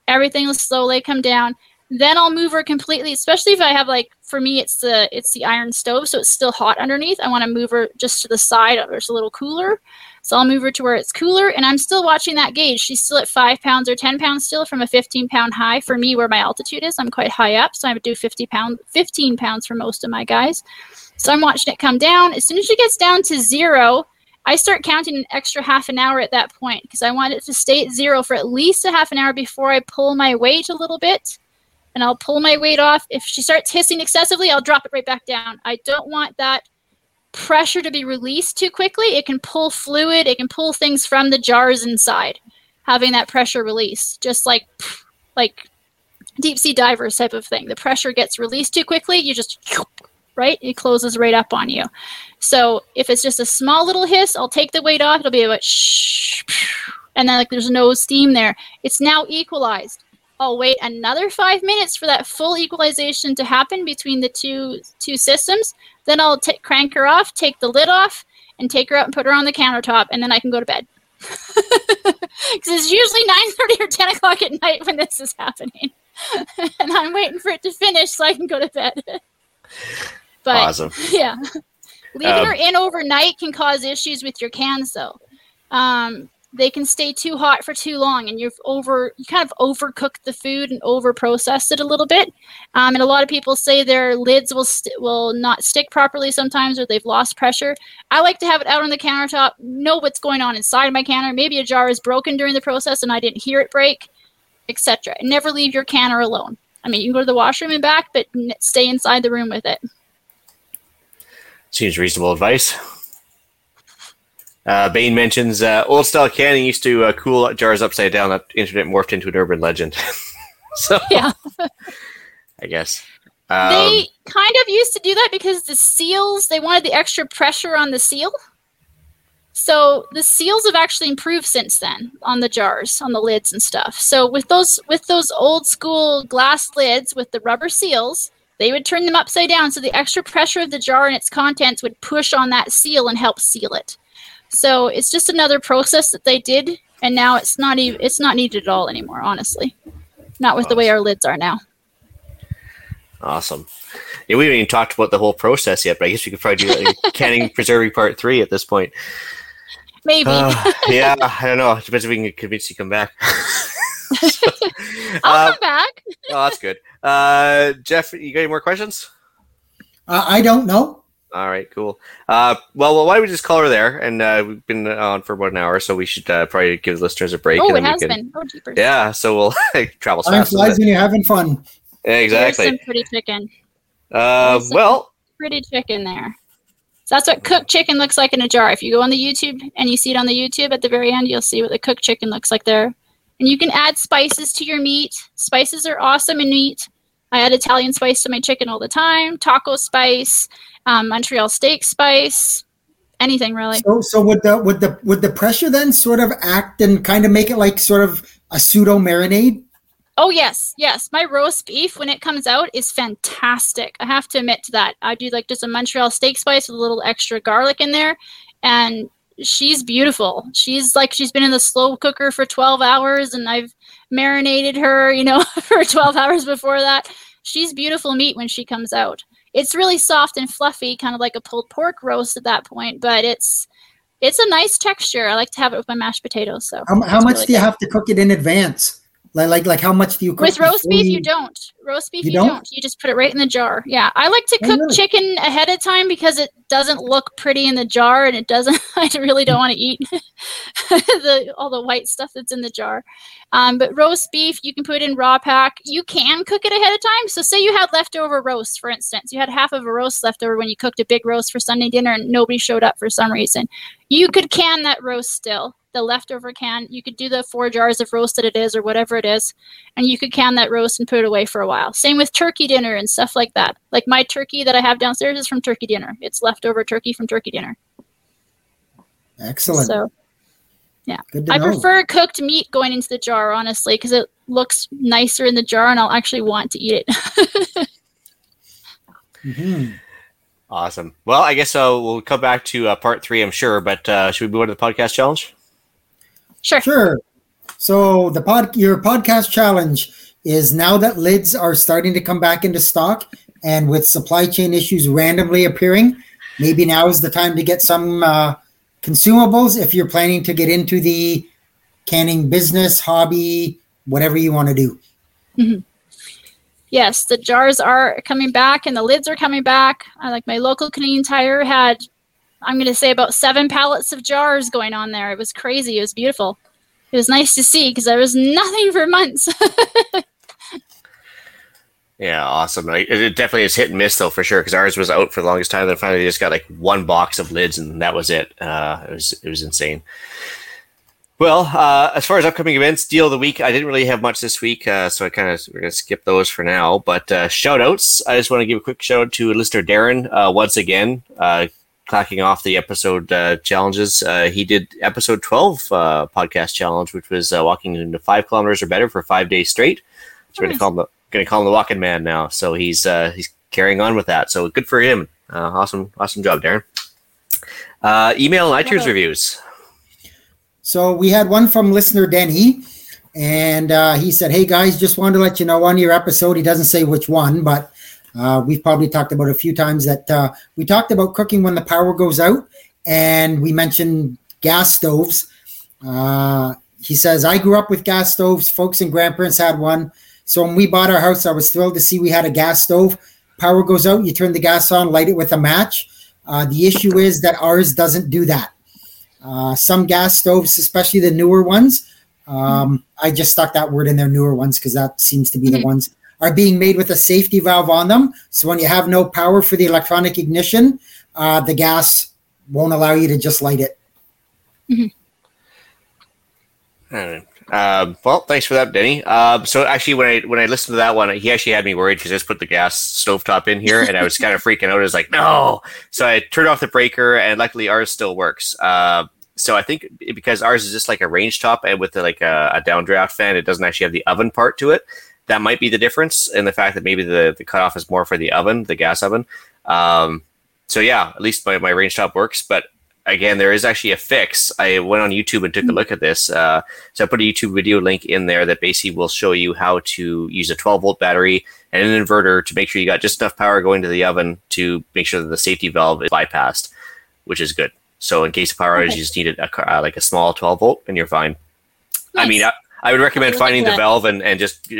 Speaker 3: Everything will slowly come down. Then I'll move her completely, especially if I have like for me it's the it's the iron stove, so it's still hot underneath. I want to move her just to the side where it's a little cooler. So I'll move her to where it's cooler, and I'm still watching that gauge. She's still at five pounds or 10 pounds still from a 15 pound high. For me, where my altitude is, I'm quite high up, so I would do 50 pound, 15 pounds for most of my guys. So I'm watching it come down. As soon as she gets down to zero, I start counting an extra half an hour at that point because I want it to stay at zero for at least a half an hour before I pull my weight a little bit. And I'll pull my weight off. If she starts hissing excessively, I'll drop it right back down. I don't want that pressure to be released too quickly, it can pull fluid, it can pull things from the jars inside, having that pressure release, just like like deep sea divers type of thing. The pressure gets released too quickly, you just right, it closes right up on you. So if it's just a small little hiss, I'll take the weight off. It'll be about shh, and then like there's no steam there. It's now equalized. I'll wait another five minutes for that full equalization to happen between the two two systems. Then I'll t- crank her off, take the lid off, and take her out and put her on the countertop, and then I can go to bed. Because it's usually nine thirty or ten o'clock at night when this is happening, and I'm waiting for it to finish so I can go to bed. but awesome. yeah, leaving um, her in overnight can cause issues with your cans, though. Um, they can stay too hot for too long and you've over you kind of overcooked the food and over processed it a little bit. Um, and a lot of people say their lids will st- will not stick properly sometimes or they've lost pressure. I like to have it out on the countertop know what's going on inside my canner. Maybe a jar is broken during the process and i didn't hear it break etc never leave your canner alone. I mean you can go to the washroom and back but stay inside the room with it.
Speaker 1: Seems reasonable advice Uh, Bain mentions uh, old style canning used to uh, cool jars upside down. That internet morphed into an urban legend. so
Speaker 3: Yeah.
Speaker 1: I guess. Um,
Speaker 3: they kind of used to do that because the seals they wanted the extra pressure on the seal so the seals have actually improved since then on the jars on the lids and stuff so with those with those old school glass lids with the rubber seals they would turn them upside down so the extra pressure of the jar and its contents would push on that seal and help seal it so it's just another process that they did and now it's not even it's not needed at all anymore honestly not with the way our lids are now
Speaker 1: Awesome. Yeah, we haven't even talked about the whole process yet, but I guess we could probably do that in canning preserving part three at this point.
Speaker 3: maybe
Speaker 1: Uh, yeah, I don't know. It depends if we can convince you to come back. So,
Speaker 3: I'll
Speaker 1: uh,
Speaker 3: come back.
Speaker 1: oh, that's good. Uh, Jeff, you got any more questions?
Speaker 2: Uh, I don't know.
Speaker 1: All right, cool. Uh, well, well, why don't we just call her there? And uh, we've been on for about an hour, so we should uh, probably give the listeners a break.
Speaker 3: Oh,
Speaker 1: and
Speaker 3: it has
Speaker 1: can,
Speaker 3: been. Oh, jeepers.
Speaker 1: Yeah, so we'll travel
Speaker 2: Time
Speaker 1: fast.
Speaker 2: flies when you're having fun.
Speaker 1: Yeah,
Speaker 3: There's
Speaker 1: exactly.
Speaker 3: some pretty chicken.
Speaker 1: Uh,
Speaker 3: some
Speaker 1: well,
Speaker 3: Pretty chicken there. So that's what cooked chicken looks like in a jar. If you go on the YouTube and you see it on the YouTube at the very end, you'll see what the cooked chicken looks like there. And you can add spices to your meat. Spices are awesome in meat. I add Italian spice to my chicken all the time. Taco spice, um, Montreal steak spice, anything really.
Speaker 2: So, so would the would the would the pressure then sort of act and kind of make it like sort of a pseudo marinade?
Speaker 3: Oh yes, yes. My roast beef when it comes out is fantastic. I have to admit to that. I do like just a Montreal steak spice with a little extra garlic in there, and she's beautiful. She's like she's been in the slow cooker for 12 hours, and I've marinated her, you know, for 12 hours before that. She's beautiful meat when she comes out. It's really soft and fluffy, kind of like a pulled pork roast at that point, but it's it's a nice texture. I like to have it with my mashed potatoes. So
Speaker 2: How, how much
Speaker 3: really
Speaker 2: do you
Speaker 3: good.
Speaker 2: have to cook it in advance? Like like like how much do you cook
Speaker 3: With roast beef, you don't. Roast beef,
Speaker 2: You
Speaker 3: you,
Speaker 2: don't?
Speaker 3: don't? You just put it right in the jar. Yeah, I like to
Speaker 2: Oh,
Speaker 3: cook
Speaker 2: really?
Speaker 3: chicken ahead of time because it doesn't look pretty in the jar, and it doesn't. I really don't want to eat the all the white stuff that's in the jar. Um, but roast beef, you can put in raw pack. You can cook it ahead of time. So, say you had leftover roast, for instance, you had half of a roast left over when you cooked a big roast for Sunday dinner, and nobody showed up for some reason. You could can that roast still. The leftover can, you could do the four jars of roast that it is, or whatever it is, and you could can that roast and put it away for a while. Same with turkey dinner and stuff like that. Like my turkey that I have downstairs is from turkey dinner. It's leftover turkey from turkey dinner.
Speaker 2: Excellent.
Speaker 3: So
Speaker 2: Good to
Speaker 3: I
Speaker 2: know.
Speaker 3: prefer cooked meat going into the jar, honestly, because it looks nicer in the jar, and I'll actually want to eat it.
Speaker 2: Mhm.
Speaker 1: awesome. Well, I guess uh, we'll come back to uh, part three, I'm sure. But uh, should we move on to the podcast challenge?
Speaker 3: Sure.
Speaker 2: Sure. So the pod your podcast challenge is now that lids are starting to come back into stock and with supply chain issues randomly appearing, maybe now is the time to get some uh, consumables if you're planning to get into the canning business, hobby, whatever you want to do.
Speaker 3: Yes, the jars are coming back and the lids are coming back. I like my local Canadian Tire had, I'm going to say about seven pallets of jars going on there. It was crazy. It was beautiful. It was nice to see because there was nothing for months.
Speaker 1: Yeah, awesome. It it definitely is hit and miss though, for sure. Because ours was out for the longest time. Then finally, just got like one box of lids, and that was it. Uh, it was it was insane. Well, uh, as far as upcoming events, deal of the week, I didn't really have much this week, uh, so I kind of we're gonna skip those for now. But uh, shout outs, I just want to give a quick shout out to listener Darren uh, once again, uh, clacking off the episode uh, challenges. Uh, he did episode twelve uh, podcast challenge, which was uh, walking into five kilometers or better for five days straight. So we're gonna call him the gonna call him the walking man now. So he's uh, he's carrying on with that. So good for him. Uh, awesome, awesome job, Darren. Uh, email and iTunes reviews.
Speaker 2: So we had one from listener Denny, and uh, he said, "Hey guys, just wanted to let you know on your episode. He doesn't say which one, but uh, we've probably talked about a few times that uh, we talked about cooking when the power goes out, and we mentioned gas stoves. Uh, he says, "I grew up with gas stoves. Folks and grandparents had one. So when we bought our house, I was thrilled to see we had a gas stove. Power goes out, you turn the gas on, light it with a match. Uh, the issue is that ours doesn't do that." Uh, some gas stoves, especially the newer ones, um, I just stuck that word in there, newer ones, because that seems to be the
Speaker 3: Mhm.
Speaker 2: ones, are being made with a safety valve on them. So when you have no power for the electronic ignition, uh, the gas won't allow you to just light it.
Speaker 1: Right. Um, well, thanks for that, Denny. Um, so actually, when I when I listened to that one, he actually had me worried because I just put the gas stovetop in here, and I was kind of freaking out. I was like, no. So I turned off the breaker, and luckily ours still works. Uh, so I think because ours is just like a range top and with like a, a downdraft fan, it doesn't actually have the oven part to it. That might be the difference in the fact that maybe the, the cutoff is more for the oven, the gas oven. Um, so yeah, at least my, my range top works. But again, there is actually a fix. I went on YouTube and took a look at this. Uh, so I put a YouTube video link in there that basically will show you how to use a 12 volt battery and an inverter to make sure you got just enough power going to the oven to make sure that the safety valve is bypassed, which is good. So in case of power outage, okay. you just needed a, uh, like a small 12 volt and you're fine. Nice. I mean, I, I would recommend I finding the valve and, and just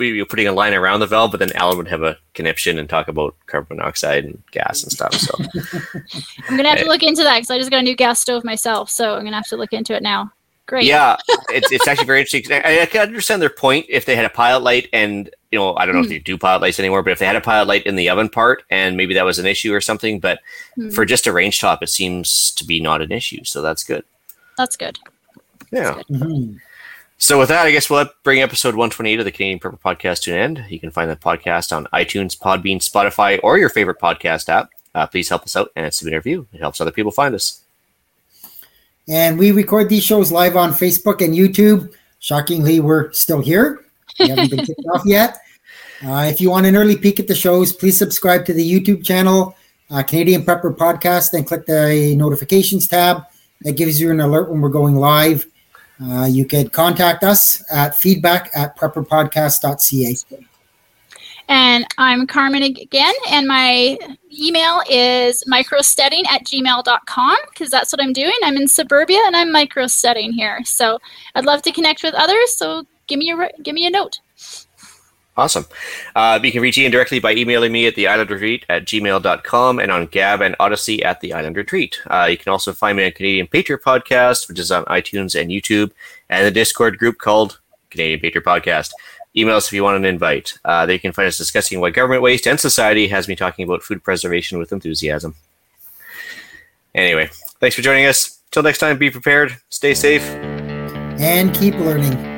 Speaker 1: you're putting a line around the valve, but then Alan would have a conniption and talk about carbon monoxide and gas and stuff. So
Speaker 3: I'm gonna have to look into that because I just got a new gas stove myself, so I'm gonna have to look into it now. Great.
Speaker 1: Yeah, it's, it's actually very interesting. I, I, can understand their point if they had a pilot light and you know I don't know mm. if hmm. they do pilot lights anymore, but if they had a pilot light in the oven part and maybe that was an issue or something, but mm. for just a range top, it seems to be not an issue, so that's good.
Speaker 3: That's good.
Speaker 1: Yeah. That's good. Mm-hmm. So with that, I guess we'll bring episode 128 of the Canadian Prepper Podcast to an end. You can find the podcast on iTunes, Podbean, Spotify, or your favorite podcast app. Uh, please help us out and submit a review. It helps other people find us.
Speaker 2: And we record these shows live on Facebook and YouTube. Shockingly, we're still here. We haven't been kicked off yet. Uh, if you want an early peek at the shows, please subscribe to the YouTube channel, uh, Canadian Prepper Podcast, and click the notifications tab. That gives you an alert when we're going live. Uh, you could contact us at feedback at prepperpodcast.ca.
Speaker 3: And I'm Carmen again, and my email is microsteading at gmail.com because that's what I'm doing. I'm in suburbia and I'm microsteading here. So I'd love to connect with others. So give me a, give me a note.
Speaker 1: Awesome. Uh, you can reach Ian directly by emailing me at the island retreat at gmail.com and on Gab and Odysee at the island retreat. Uh, you can also find me on Canadian Patriot Podcast, which is on iTunes and YouTube, and the Discord group called Canadian Patriot Podcast. Email us if you want an invite. Uh, there you can find us discussing what government waste and society has me talking about food preservation with enthusiasm. Anyway, thanks for joining us. Till next time, be prepared, stay safe,
Speaker 2: and keep learning.